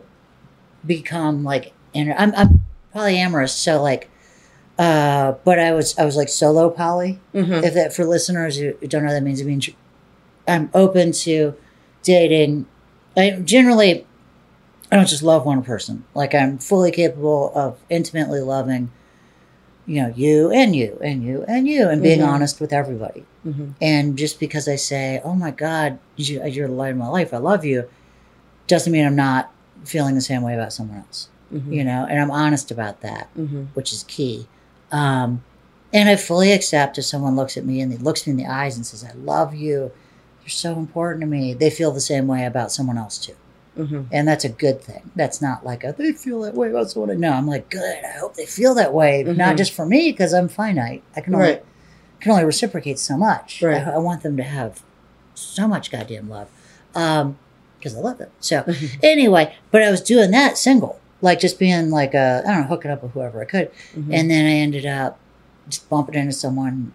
become like, and I'm I'm polyamorous, so like, uh, but I was I was like solo poly Mhm. if that for listeners who don't know that means, it means I'm open to dating. I generally I don't just love one person. Like I'm fully capable of intimately loving, you know, you and you and you and you, and being Mhm. honest with everybody. Mhm. And just because I say, "Oh my God, you- you're the light of my life, I love you," doesn't mean I'm not feeling the same way about someone else. Mhm. You know, and I'm honest about that Mhm. which is key. Um, and I fully accept if someone looks at me and they looks me in the eyes and says, "I love you. You're so important to me." They feel the same way about someone else too, Mhm. and that's a good thing. That's not like a, they feel that way about someone. No, I'm like, good. I hope they feel that way, not Mhm. just for me because I'm finite. I can only Right. can only reciprocate so much. Right. I, I want them to have so much goddamn love because I love them. So Mhm. anyway, but I was doing that single, like just being like a I don't know, hooking up with whoever I could. Mhm. And then I ended up just bumping into someone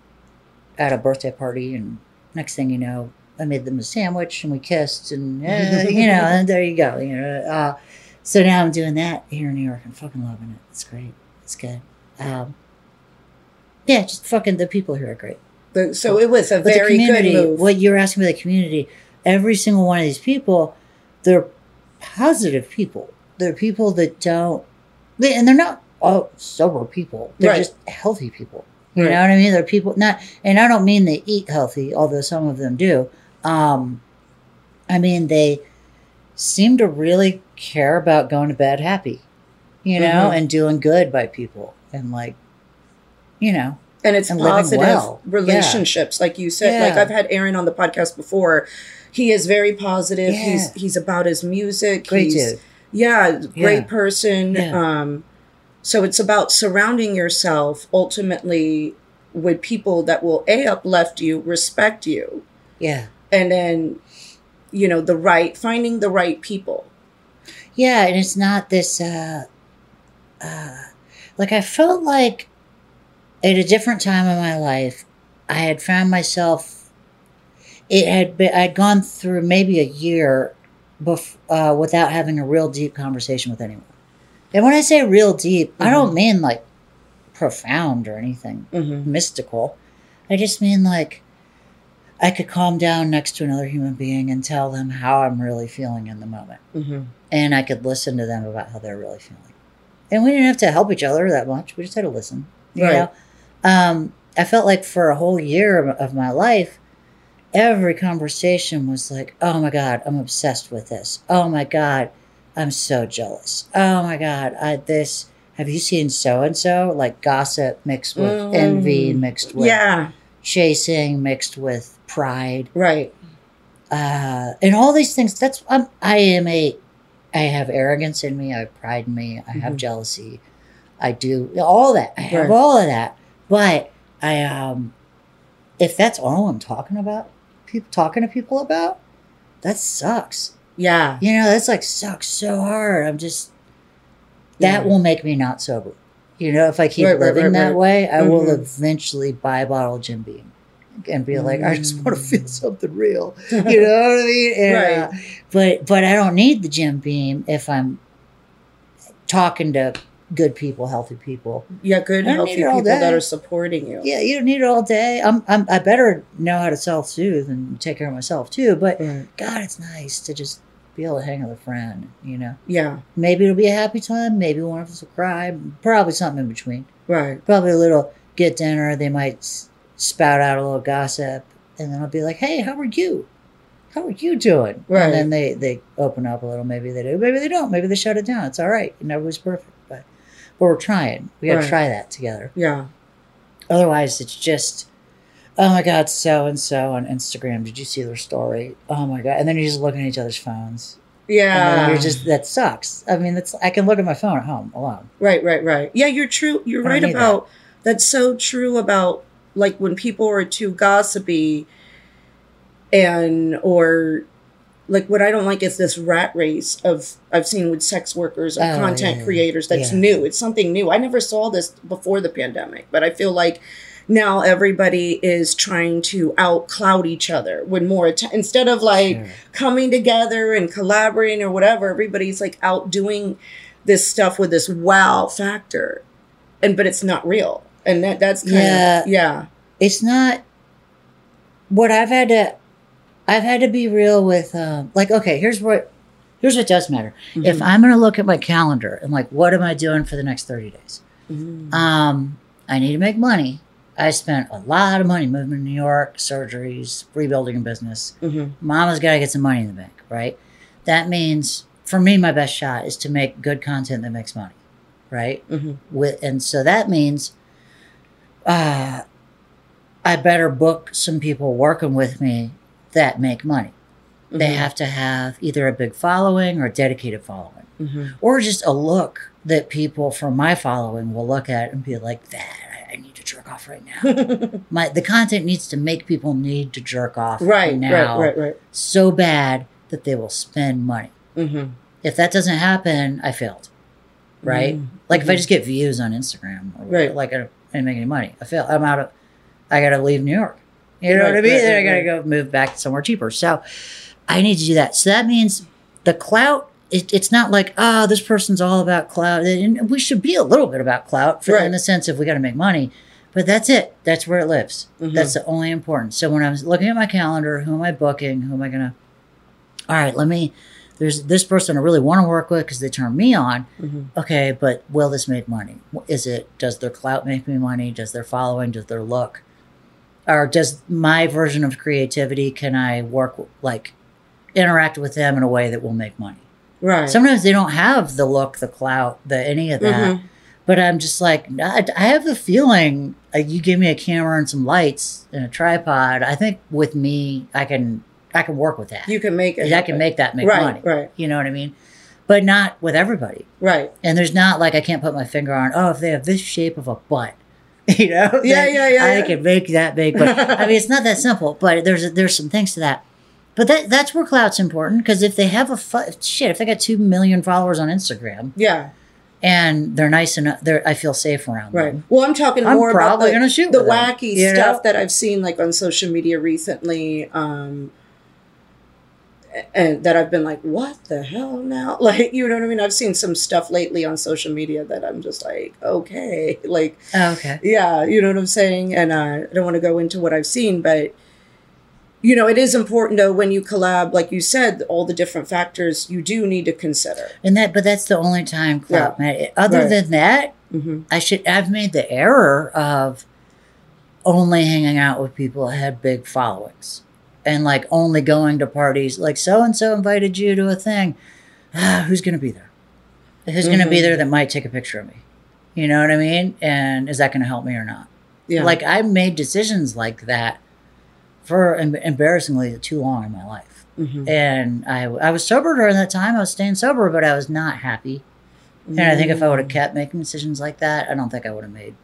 at a birthday party, and next thing you know, I made them a sandwich and we kissed, and uh, you know, and there you go. You know, uh, so now I'm doing that here in New York. I'm fucking loving it. It's great. It's good. Um, yeah, just fucking the people here are great. The- so it was a But very good community, move. what you're asking about the community, every single one of these people, they're positive people. They're people that don't, they, and they're not all sober people. They're Right. just healthy people. You Right. know what I mean? They're people not, and I don't mean they eat healthy, although some of them do. Um, I mean they seem to really care about going to bed happy, you know, Mhm. and doing good by people, and like, you know, and it's and positive well. Yeah. relationships like you said like i've had aaron on the podcast before he is very positive Yeah. he's he's about his music great he's, dude. yeah great Yeah. person Yeah. um so it's about surrounding yourself ultimately with people that will a uplift you respect you Yeah. And then you know the right finding the right people Yeah, and it's not this uh uh like I felt like at a different time in my life I had found myself it had been I'd gone through maybe a year bef- uh, without having a real deep conversation with anyone. And when I say real deep, I don't mean like profound or anything mm-hmm. mystical. I just mean like I could calm down next to another human being and tell them how I'm really feeling in the moment Mm-hmm. and I could listen to them about how they're really feeling. And we didn't have to help each other that much. We just had to listen. You Right. know, um, I felt like for a whole year of, my life, every conversation was like, "Oh my god, I'm obsessed with this. Oh my god, I'm so jealous. Oh my god, I this. Have you seen so and so? Like gossip mixed with Mm. envy, mixed with Yeah. chasing, mixed with pride, Right. uh, and all these things. That's um, I am a. I have arrogance in me. I have pride in me. I have Mhm. jealousy. I do all that. I have Right. all of that. But I um, if that's all I'm talking about, people talking to people about, that sucks. Yeah. You know, that's like sucks so hard. I'm just that Yeah. will make me not sober. You know, if I keep Right, living right, that way, I will Mhm. eventually buy a bottle of Jim Beam and be like, I just want to Mm. feel something real. You know what I mean? And, Right. uh, but but I don't need the Jim Beam if I'm talking to good people, healthy people. Yeah, good, healthy need it all people that are supporting you. Yeah, you don't need it all day. I'm, I'm I better know how to self soothe and take care of myself too. But Right. God, it's nice to just be able to hang with a friend. You know. Yeah. Maybe it'll be a happy time. Maybe one of us will cry. Probably something in between. Right. Probably a little get dinner. They might spout out a little gossip, and then I'll be like, "Hey, how are you? How are you doing?" Right. And then they they open up a little. Maybe they do. Maybe they don't. Maybe they shut it down. It's all right. Nobody's perfect, but but we're trying. We got to Right. try that together. Yeah. Otherwise, it's just. Oh my God, so and so on Instagram. Did you see their story? Oh my God. And then you're just looking at each other's phones. And Yeah. you're just, that sucks. I mean, that's, I can look at my phone at home alone. Right, right, right. Yeah, you're true. You're right about that's so true about like when people are too gossipy and or like what I don't like is this rat race of I've seen with sex workers or Oh, content yeah. creators that's Yeah. new. It's something new. I never saw this before the pandemic, but I feel like now everybody is trying to out cloud each other with more att- instead of like Sure. coming together and collaborating or whatever everybody's like out doing this stuff with this wow factor and but it's not real and that that's kind Yeah. of yeah it's not what I've had to I've had to be real with um like okay here's what here's what does matter if Mhm. I'm gonna look at my calendar and like what am I doing for the next 30 days Mhm. um I need to make money I spent a lot of money moving to New York surgeries rebuilding a business Mhm. mama's got to get some money in the bank right that means for me my best shot is to make good content that makes money right Mhm. with and so that means uh I better book some people working with me that make money. They Mhm. have to have either a big following or a dedicated following, Mhm. or just a look that people from my following will look at and be like, "That I, need to jerk off right now." my the content needs to make people need to jerk off right now right right right so bad that they will spend money. mm-hmm. If that doesn't happen, I failed. Right? Mhm. Like if I Mhm. just get views on Instagram, or Right. Like don't, I didn't make any money. I feel I'm out of. I got to leave New York. You know Right, what I mean? right, then I got to right. go move back somewhere cheaper. So I need to do that. So that means the clout. It, it's not like oh, this person's all about clout. And we should be a little bit about clout for, in the sense if we got to make money. But that's it. That's where it lives. Mhm. That's the only important. So when I was looking at my calendar, who am I booking? Who am I gonna? All right, let me. There's this person I really want to work with because they turn me on. Mhm. Okay, but will this make money? Is it? Does their clout make me money? Does their following? Does their look? Or does my version of creativity? Can I work like interact with them in a way that will make money? right Sometimes they don't have the look, the clout, the any of that. Mhm. But I'm just like, I I have the feeling like you give me a camera and some lights and a tripod. I think with me, I can I can work with that. you can make it I can make that make right money. right You know what I mean? But not with everybody. right And there's not like I can't put my finger on. Oh, if they have this shape of a butt, you know? Yeah, yeah, yeah, I yeah. can make that big. But I mean, it's not that simple. But there's there's some things to that. But that that's where clout's important because if they have a fu- shit, if they got two million followers on Instagram yeah and they're nice enough, they're I feel safe around right them. well i'm talking I'm more about probably the, gonna shoot the with them, wacky know? stuff that i've seen like on social media recently um and that I've been like, what the hell now? Like, you know what I mean? I've seen some stuff lately on social media that I'm just like, okay, like, Oh, okay. yeah, you know what I'm saying? And uh, I don't want to go into what I've seen, but you know, it is important though when you collab, like you said, all the different factors you do need to consider. And that, but that's the only time clout. man. Other Right. than that, hmm I should. I've made the error of only hanging out with people that had big followings, and like only going to parties. Like so and so invited you to a thing. ah, who's going to be there? Who's going to be there that might take a picture of me? You know what I mean? And is that going to help me or not? Yeah. Like I made decisions like that for em- embarrassingly too long in my life. Mhm. And I, I was sober during that time. I was staying sober, but I was not happy. And I think if I would have kept making decisions like that, I don't think I would have made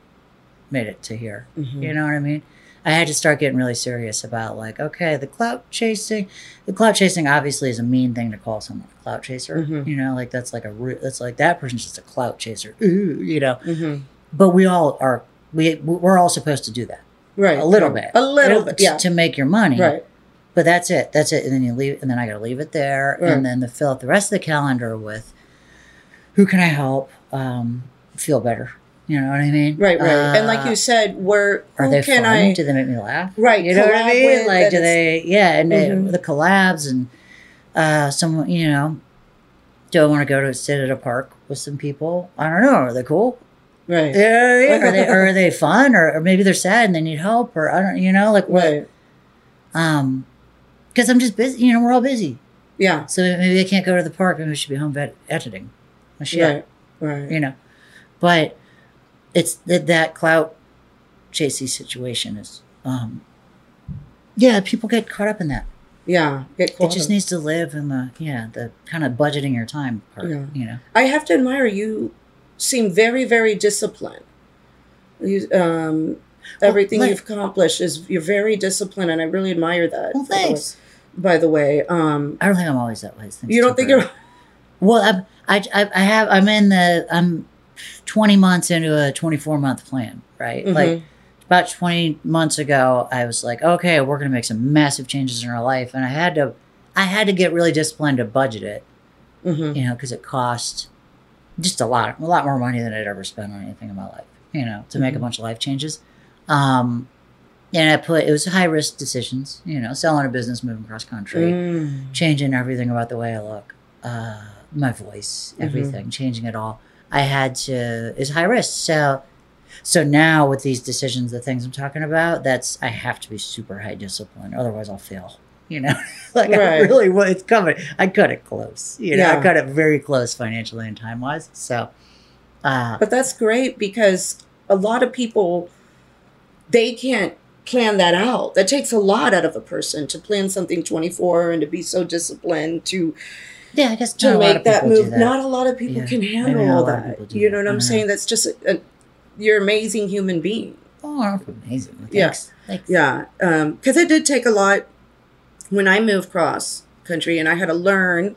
made it to here. Mhm. You know what I mean? I had to start getting really serious about like, okay, the clout chasing, the clout chasing obviously is a mean thing to call someone a clout chaser. Mhm. You know, like that's like a that's like that person's just a clout chaser. Ooh, you know. Mhm. But we all are we we're all supposed to do that Right. a little right. bit, A little bit. Yeah. to make your money. Right. But that's it. That's it. And then you leave, and then I got to leave it there, Right. and then to fill out the rest of the calendar with who can I help um, feel better. You know what I mean? Right. Right. and like Uh, you said, where are they can fun? I? Do they make me laugh? Right, You know what I mean? like, do they? Yeah, and Mhm. the collabs and uh, someone. You know, do I want to go to sit at a park with some people? I don't know. Are they cool? Right. Yeah, yeah. Are they? Or are they fun? Or, or maybe they're sad and they need help? Or I don't. You know, like what? Right. Um, because I'm just busy. You know, we're all busy. Yeah. So maybe I can't go to the park. Maybe I should be home vet- editing shit. Right. Right. You know, but it's that that clout chasey situation is. um Yeah, people get caught up in that. Yeah. Get It just up. needs to live in the yeah the kind of budgeting your time part. Yeah. You know. I have to admire you. Seem very, very disciplined. You, um, everything like- you've accomplished is you're very disciplined, and I really admire that. Well, by the way- thanks. By the way, um, I don't think I'm always that way. You don't think you're. Well, I'm, I, I, I have, I'm in the, I'm 20 months into a 24 month plan, right? Mhm. Like about 20 months ago, I was like, okay, we're going to make some massive changes in our life. And I had to, I had to get really disciplined to budget it, Mhm. you know, because it cost just a lot, a lot more money than I'd ever spent on anything in my life, you know, to make a Mhm. bunch of life changes. Um, and I put, it was high risk decisions, you know, selling a business, moving cross country Mm. changing everything about the way I look, uh, my voice, Mhm. everything, changing it all. I had to is high risk. So so now with these decisions, the things I'm talking about, that's I have to be super high discipline, otherwise I'll fail. You know, like I really wa- it's coming. I cut it close. You know, I Yeah. cut it very close financially and time wise. So, uh, But that's great because a lot of people they can't plan that out. That takes a lot out of a person to plan something 24 and to be so disciplined to yeah, I guess to not a lot make that move. that. Not a lot of people Yeah, can handle all lot of people that. You know what I'm don't saying? That's just a, a, you're an amazing human being. oh, amazing. Yeah. Thanks. Thanks. Yeah, because it did take a lot when I moved cross country, and I had to learn.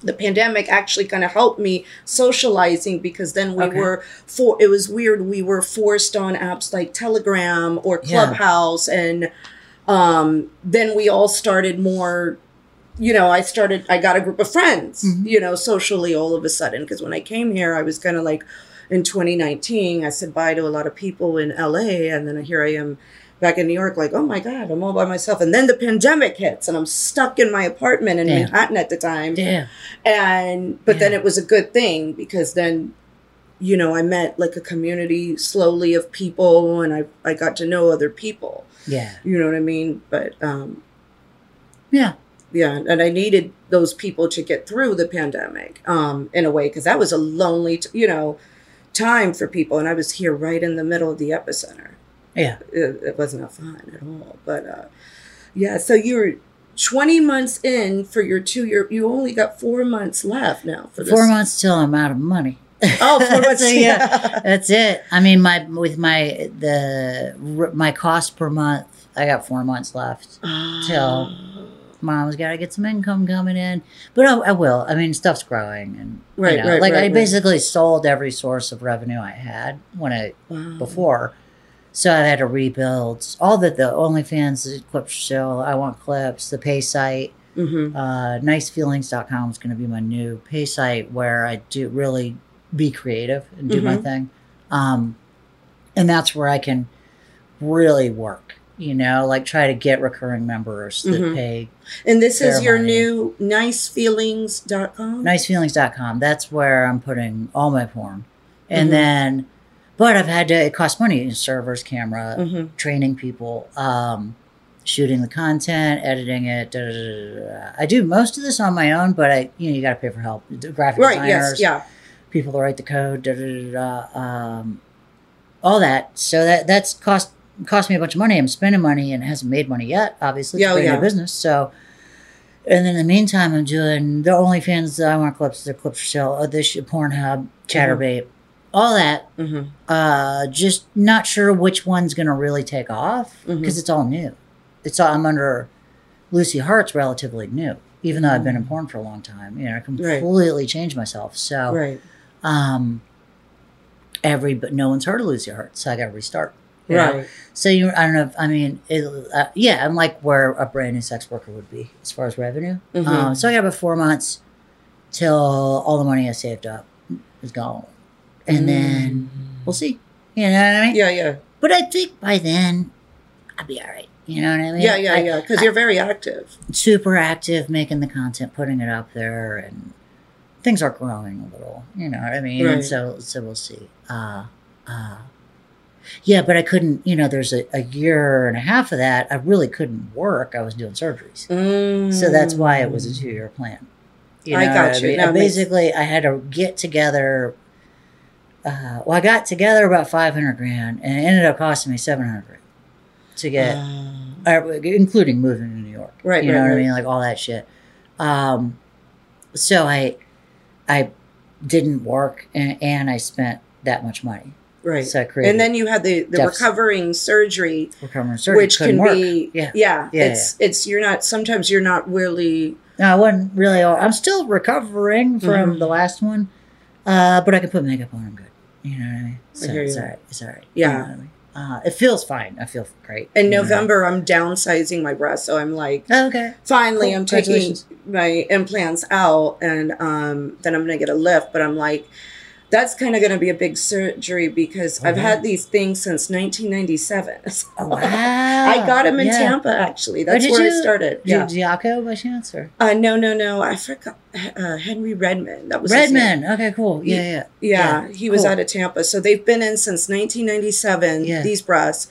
The pandemic actually kind of helped me socializing because then we Okay. were for. It was weird. We were forced on apps like Telegram or Yeah. Clubhouse, and um, then we all started more. You know, I started. I got a group of friends. Mhm. You know, socially all of a sudden because when I came here, I was kind of like in 2019. I said bye to a lot of people in LA, and then here I am back in New York, like, oh my God, I'm all by myself. And then the pandemic hits and I'm stuck in my apartment in Yeah. Manhattan at the time. Yeah. And, but then it was a good thing because then, you know, I met like a community slowly of people and I, I got to know other people. Yeah. You know what I mean? But, um, Yeah. Yeah, and I needed those people to get through the pandemic um, in a way because that was a lonely, t- you know, time for people, and I was here right in the middle of the epicenter Yeah. it, it wasn't fun at all. But uh, yeah, so you're 20 months in for your two year. You only got four months left now for this. Four months till I'm out of money. Oh, four months. So, yeah, that's it. I mean, my with my the my cost per month, I got four months left. Till- Mom's got to get some income coming in, but I, I will. I mean, stuff's growing, and you Right, know, right, like right, I right. basically sold every source of revenue I had when I Wow. before. So I had to rebuild all the the OnlyFans, the clip show, iWantClips, the pay site, Mm-hmm. uh, nicefeelings.com is going to be my new pay site where I do really be creative and do my Mhm. thing. Um, and that's where I can really work, you know, like try to get recurring members that Mhm. pay And this is your money. new nicefeelings.com? nicefeelings.com. That's where I'm putting all my porn. And Mhm. then, but I've had to, it costs money, servers, camera, Mm-hmm. training people, um, shooting the content, editing it. Da, da, da. I do most of this on my own, but I, you know, you got to pay for help. The Graphic Right. designers, Yes. Yeah. people to write the code, da, da, da, da, um, all that. So that that's cost cost me a bunch of money. I'm spending money and it hasn't made money yet. Obviously, Yeah, oh, a yeah. business. So, and then in the meantime, I'm doing the OnlyFans, the iWantClips, the Clips4Sale, uh, this Pornhub, Chaturbate, all that. hmm Uh, just not sure which one's gonna really take off because Mhm. it's all new. It's all I'm under Lucy Hart's relatively new, even though I've been in porn for a long time. You know, I completely changed myself. So, Right. um, every but no one's heard of Lucy Hart, so I got to restart. You know? Right. So you, I don't know. If, I mean, it, uh, yeah, I'm like where a brand new sex worker would be as far as revenue. Mhm. Um, so I got about four months till all the money I saved up is gone, and then we'll see. You know what I mean? Mm. Yeah. Yeah. But I think by then I'll be all right. You know what I mean? Yeah. Yeah. I- Yeah. Because you're very active. super active making the content, putting it up there, and things are growing a little. You know what I mean? Right. And so, so we'll see. Uh, uh, yeah, but I couldn't. You know, there's a, a year and a half of that. I really couldn't work. I was doing surgeries, so that's why it was a two year plan. Mm. I got you. mean? Makes- Basically, I had to get together. Uh, well, I got together about five hundred grand, and it ended up costing me seven hundred grand to get Uh, uh, including moving to New York. Right, You know right, what I mean? Like all that shit. Um, so I, I didn't work and, and I spent that much money. Right. So I And then you had the, the deficit. recovering surgery, recovering surgery. which can work. be Yeah. yeah, Yeah, It's it's you're not sometimes you're not really No, I wasn't really. I'm still recovering from Mhm. the last one, uh, but I can put makeup on. I'm good. You know what I mean? So hear it's all right. It's all right. Yeah. You know I mean? Uh, it feels fine. I feel great. in know I mean? November I'm downsizing my breast, so I'm like Oh, okay. finally Cool. I'm taking my implants out and um then I'm gonna get a lift, but I'm like that's kind of going to be a big surgery because I've had these things since 1997. So Oh, wow. I got them in Yeah. Tampa, actually. That's where you? it started. Yeah. Yeah. Diaco by chance or Uh, no, no, no. I forgot. Uh, Henry Redmond. That was. Redman? Okay, cool. Yeah, yeah. Yeah, he was cool. out of Tampa. So they've been in since 1997, Yeah. these breasts.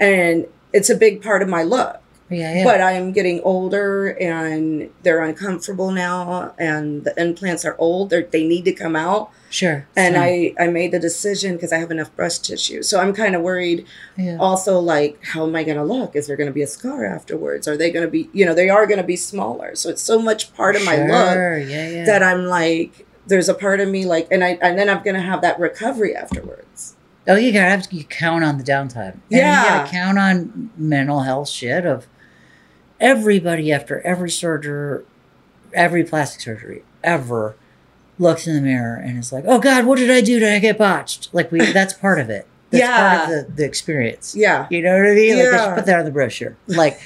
And it's a big part of my look. Yeah, yeah. But I'm getting older and they're uncomfortable now. And the implants are old. They're, they need to come out. sure. And I, I made the decision because I have enough breast tissue. So I'm kind of worried yeah. also, like, how am I going to look? Is there going to be a scar afterwards? Are they going to be, you know, they are going to be smaller. So it's so much part of my look Yeah, that I'm like, there's a part of me like, and I, and then I'm gonna have that recovery afterwards. oh, you gotta have to you count on the downtime. And Yeah. You gotta count on mental health shit of everybody after every surgery, every plastic surgery ever looks in the mirror and is like, oh God, what did I do? Did I get botched? Like we, that's part of it. That's Yeah. part of the, the experience. Yeah, You know what I mean? Like they should put that on the brochure. Like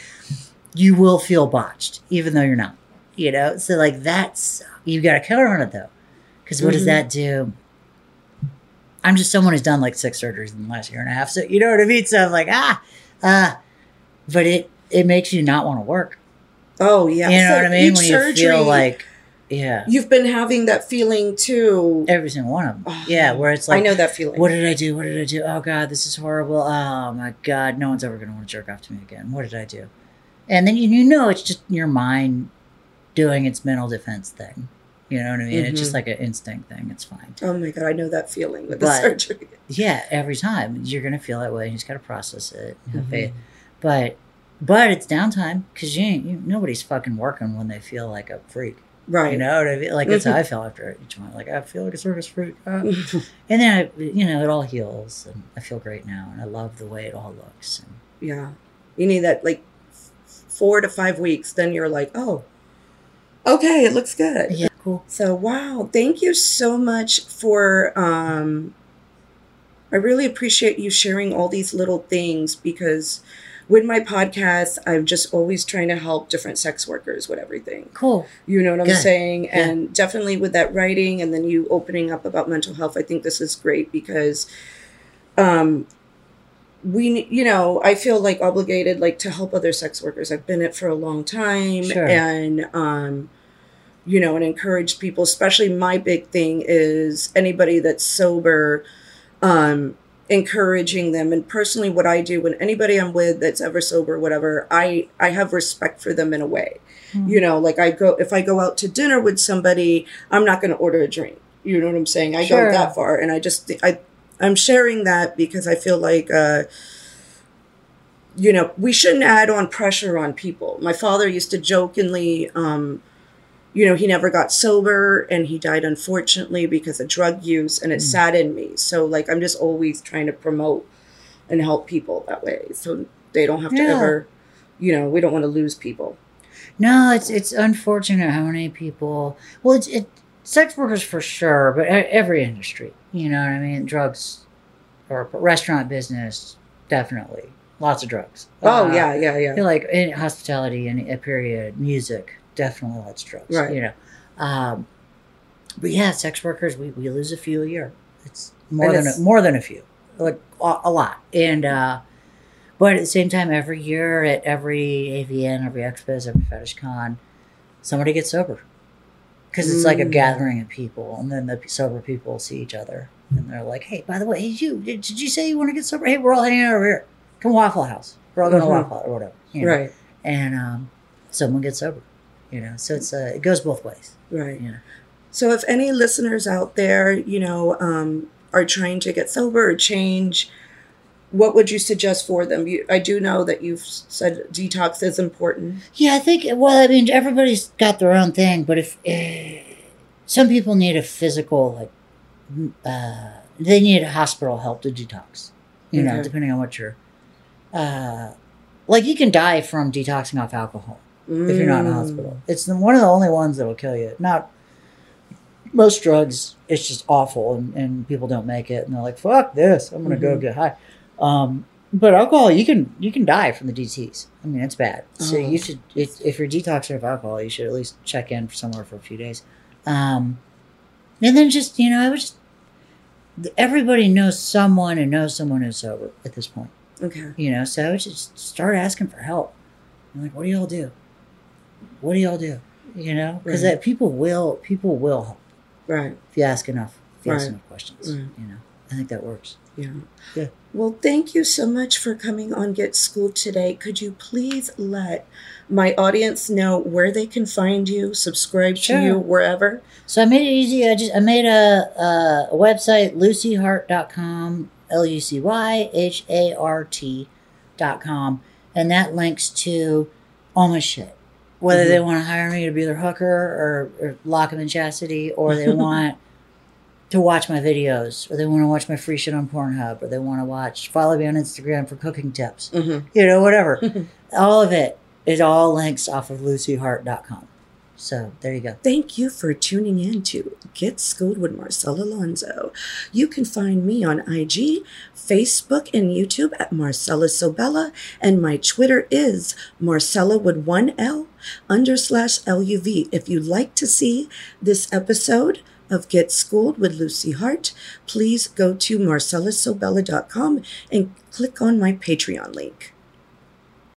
you will feel botched, even though you're not. You know? So like that's you gotta count on it though. Because what does Mhm. that do? I'm just someone who's done like six surgeries in the last year and a half. So you know what I mean? So I'm like, ah, uh, but it it makes you not want to work. Oh yeah. You know So what I mean? When you surgery, feel like yeah. you've been having that feeling too. Every single one of them. Oh, yeah, where it's like I know that feeling. What did I do? What did I do? Oh God, this is horrible. Oh my God, no one's ever gonna want to jerk off to me again. What did I do? And then you, you know it's just your mind doing its mental defense thing. You know what I mean? It's just Mhm. like an instinct thing. It's fine. oh my god, I know that feeling with the surgery. Yeah, every time you're gonna feel that way. You just gotta process it. Mhm. faith. But but it's downtime because you ain't you, nobody's fucking working when they feel like a freak. Right. You know what I mean? Like that's how I feel after each one. Like I feel like a circus freak. Ah. And then I, you know, it all heals, and I feel great now, and I love the way it all looks. And yeah. You need that like four to five weeks. Then you're like, oh, okay, it looks good. yeah, cool. So wow, thank you so much for um I really appreciate you sharing all these little things because with my podcast, I'm just always trying to help different sex workers with everything. Cool. You know what I'm saying? Yeah. And definitely with that writing and then you opening up about mental health, I think this is great because um we you know i feel like obligated like to help other sex workers i've been it for a long time Sure. and um you know and encourage people especially my big thing is anybody that's sober um encouraging them. And personally what i do when anybody i'm with that's ever sober whatever i i have respect for them in a way. Mm-hmm. you know like i go if i go out to dinner with somebody i'm not going to order a drink. You know what i'm saying? I Sure. go that far. And i just i i'm sharing that because i feel like uh you know we shouldn't add on pressure on people. My father used to jokingly um you know he never got sober and he died unfortunately because of drug use and it Mm. saddened me so like i'm just always trying to promote and help people that way so they don't have to ever you know we don't want to lose people No, it's it's unfortunate how many people. Well, it's it sex workers for sure, but every industry. You know what I mean? Drugs, or restaurant business, definitely lots of drugs. oh Uh, yeah yeah yeah like in hospitality and a period, music, definitely lots of drugs. Right. You know, um, but yeah, sex workers, we, we lose a few a year. It's more And than a, more than a few, like a, a lot. And uh, but at the same time, every year at every AVN, every XBiz, every Fetish Con, somebody gets sober because it's like a Mm. gathering of people, and then the sober people see each other. And they're like, "Hey, by the way, hey, you did, did you say you want to get sober? Hey, we're all hanging out over here. Come Waffle House. We're all going Mhm. to Waffle House or whatever." you know? right and um, someone gets sober. You know, so it's uh, it goes both ways. right You know, So if any listeners out there, you know, um, are trying to get sober or change, what would you suggest for them? You, I do know that you've said detox is important. yeah, I think. Well, I mean, everybody's got their own thing, but if uh, some people need a physical, like, uh, they need a hospital help to detox. You know, Okay. depending on what you're. Uh, like you can die from detoxing off alcohol. If you're not in a Mm. hospital. It's the, one of the only ones that will kill you. Not most drugs. It's just awful, and, and people don't make it, and they're like, "Fuck this! I'm gonna go Mhm. get high." Um, but alcohol, you can you can die from the DTS. I mean, it's bad. So Oh. you should, if, if you're detoxing of alcohol, you should at least check in somewhere for a few days. Um, and then just you know, I would just everybody knows someone and knows someone who's sober at this point. Okay. You know, so I would just start asking for help. I'm like, what do y'all do? What do y'all do? You know, because Right. that people will people will help Right. if you ask enough. If you ask enough questions, Right. you know, I think that works. Yeah. Yeah. Well, thank you so much for coming on Get Schooled today. Could you please let my audience know where they can find you, subscribe Sure. to you, wherever? So I made it easy. I just I made a a, website lucyhart.com, L U C Y H A R T dot com, and that links to all my shit. Whether they want to hire me to be their hooker or, or lock them in chastity, or they want to watch my videos, or they want to watch my free shit on Pornhub, or they want to watch follow me on Instagram for cooking tips. Mm-hmm. You know, whatever. all of it is all links off of lucyhart.com. So there you go. Thank you for tuning in to Get Schooled with Marcela Alonso. You can find me on IG, Facebook, and YouTube at Marcela Sobella, and my Twitter is Marcela with one L under slash LUV. If you'd like to see this episode of Get Schooled with Lucy Hart, please go to marcellasobella.com and click on my Patreon link.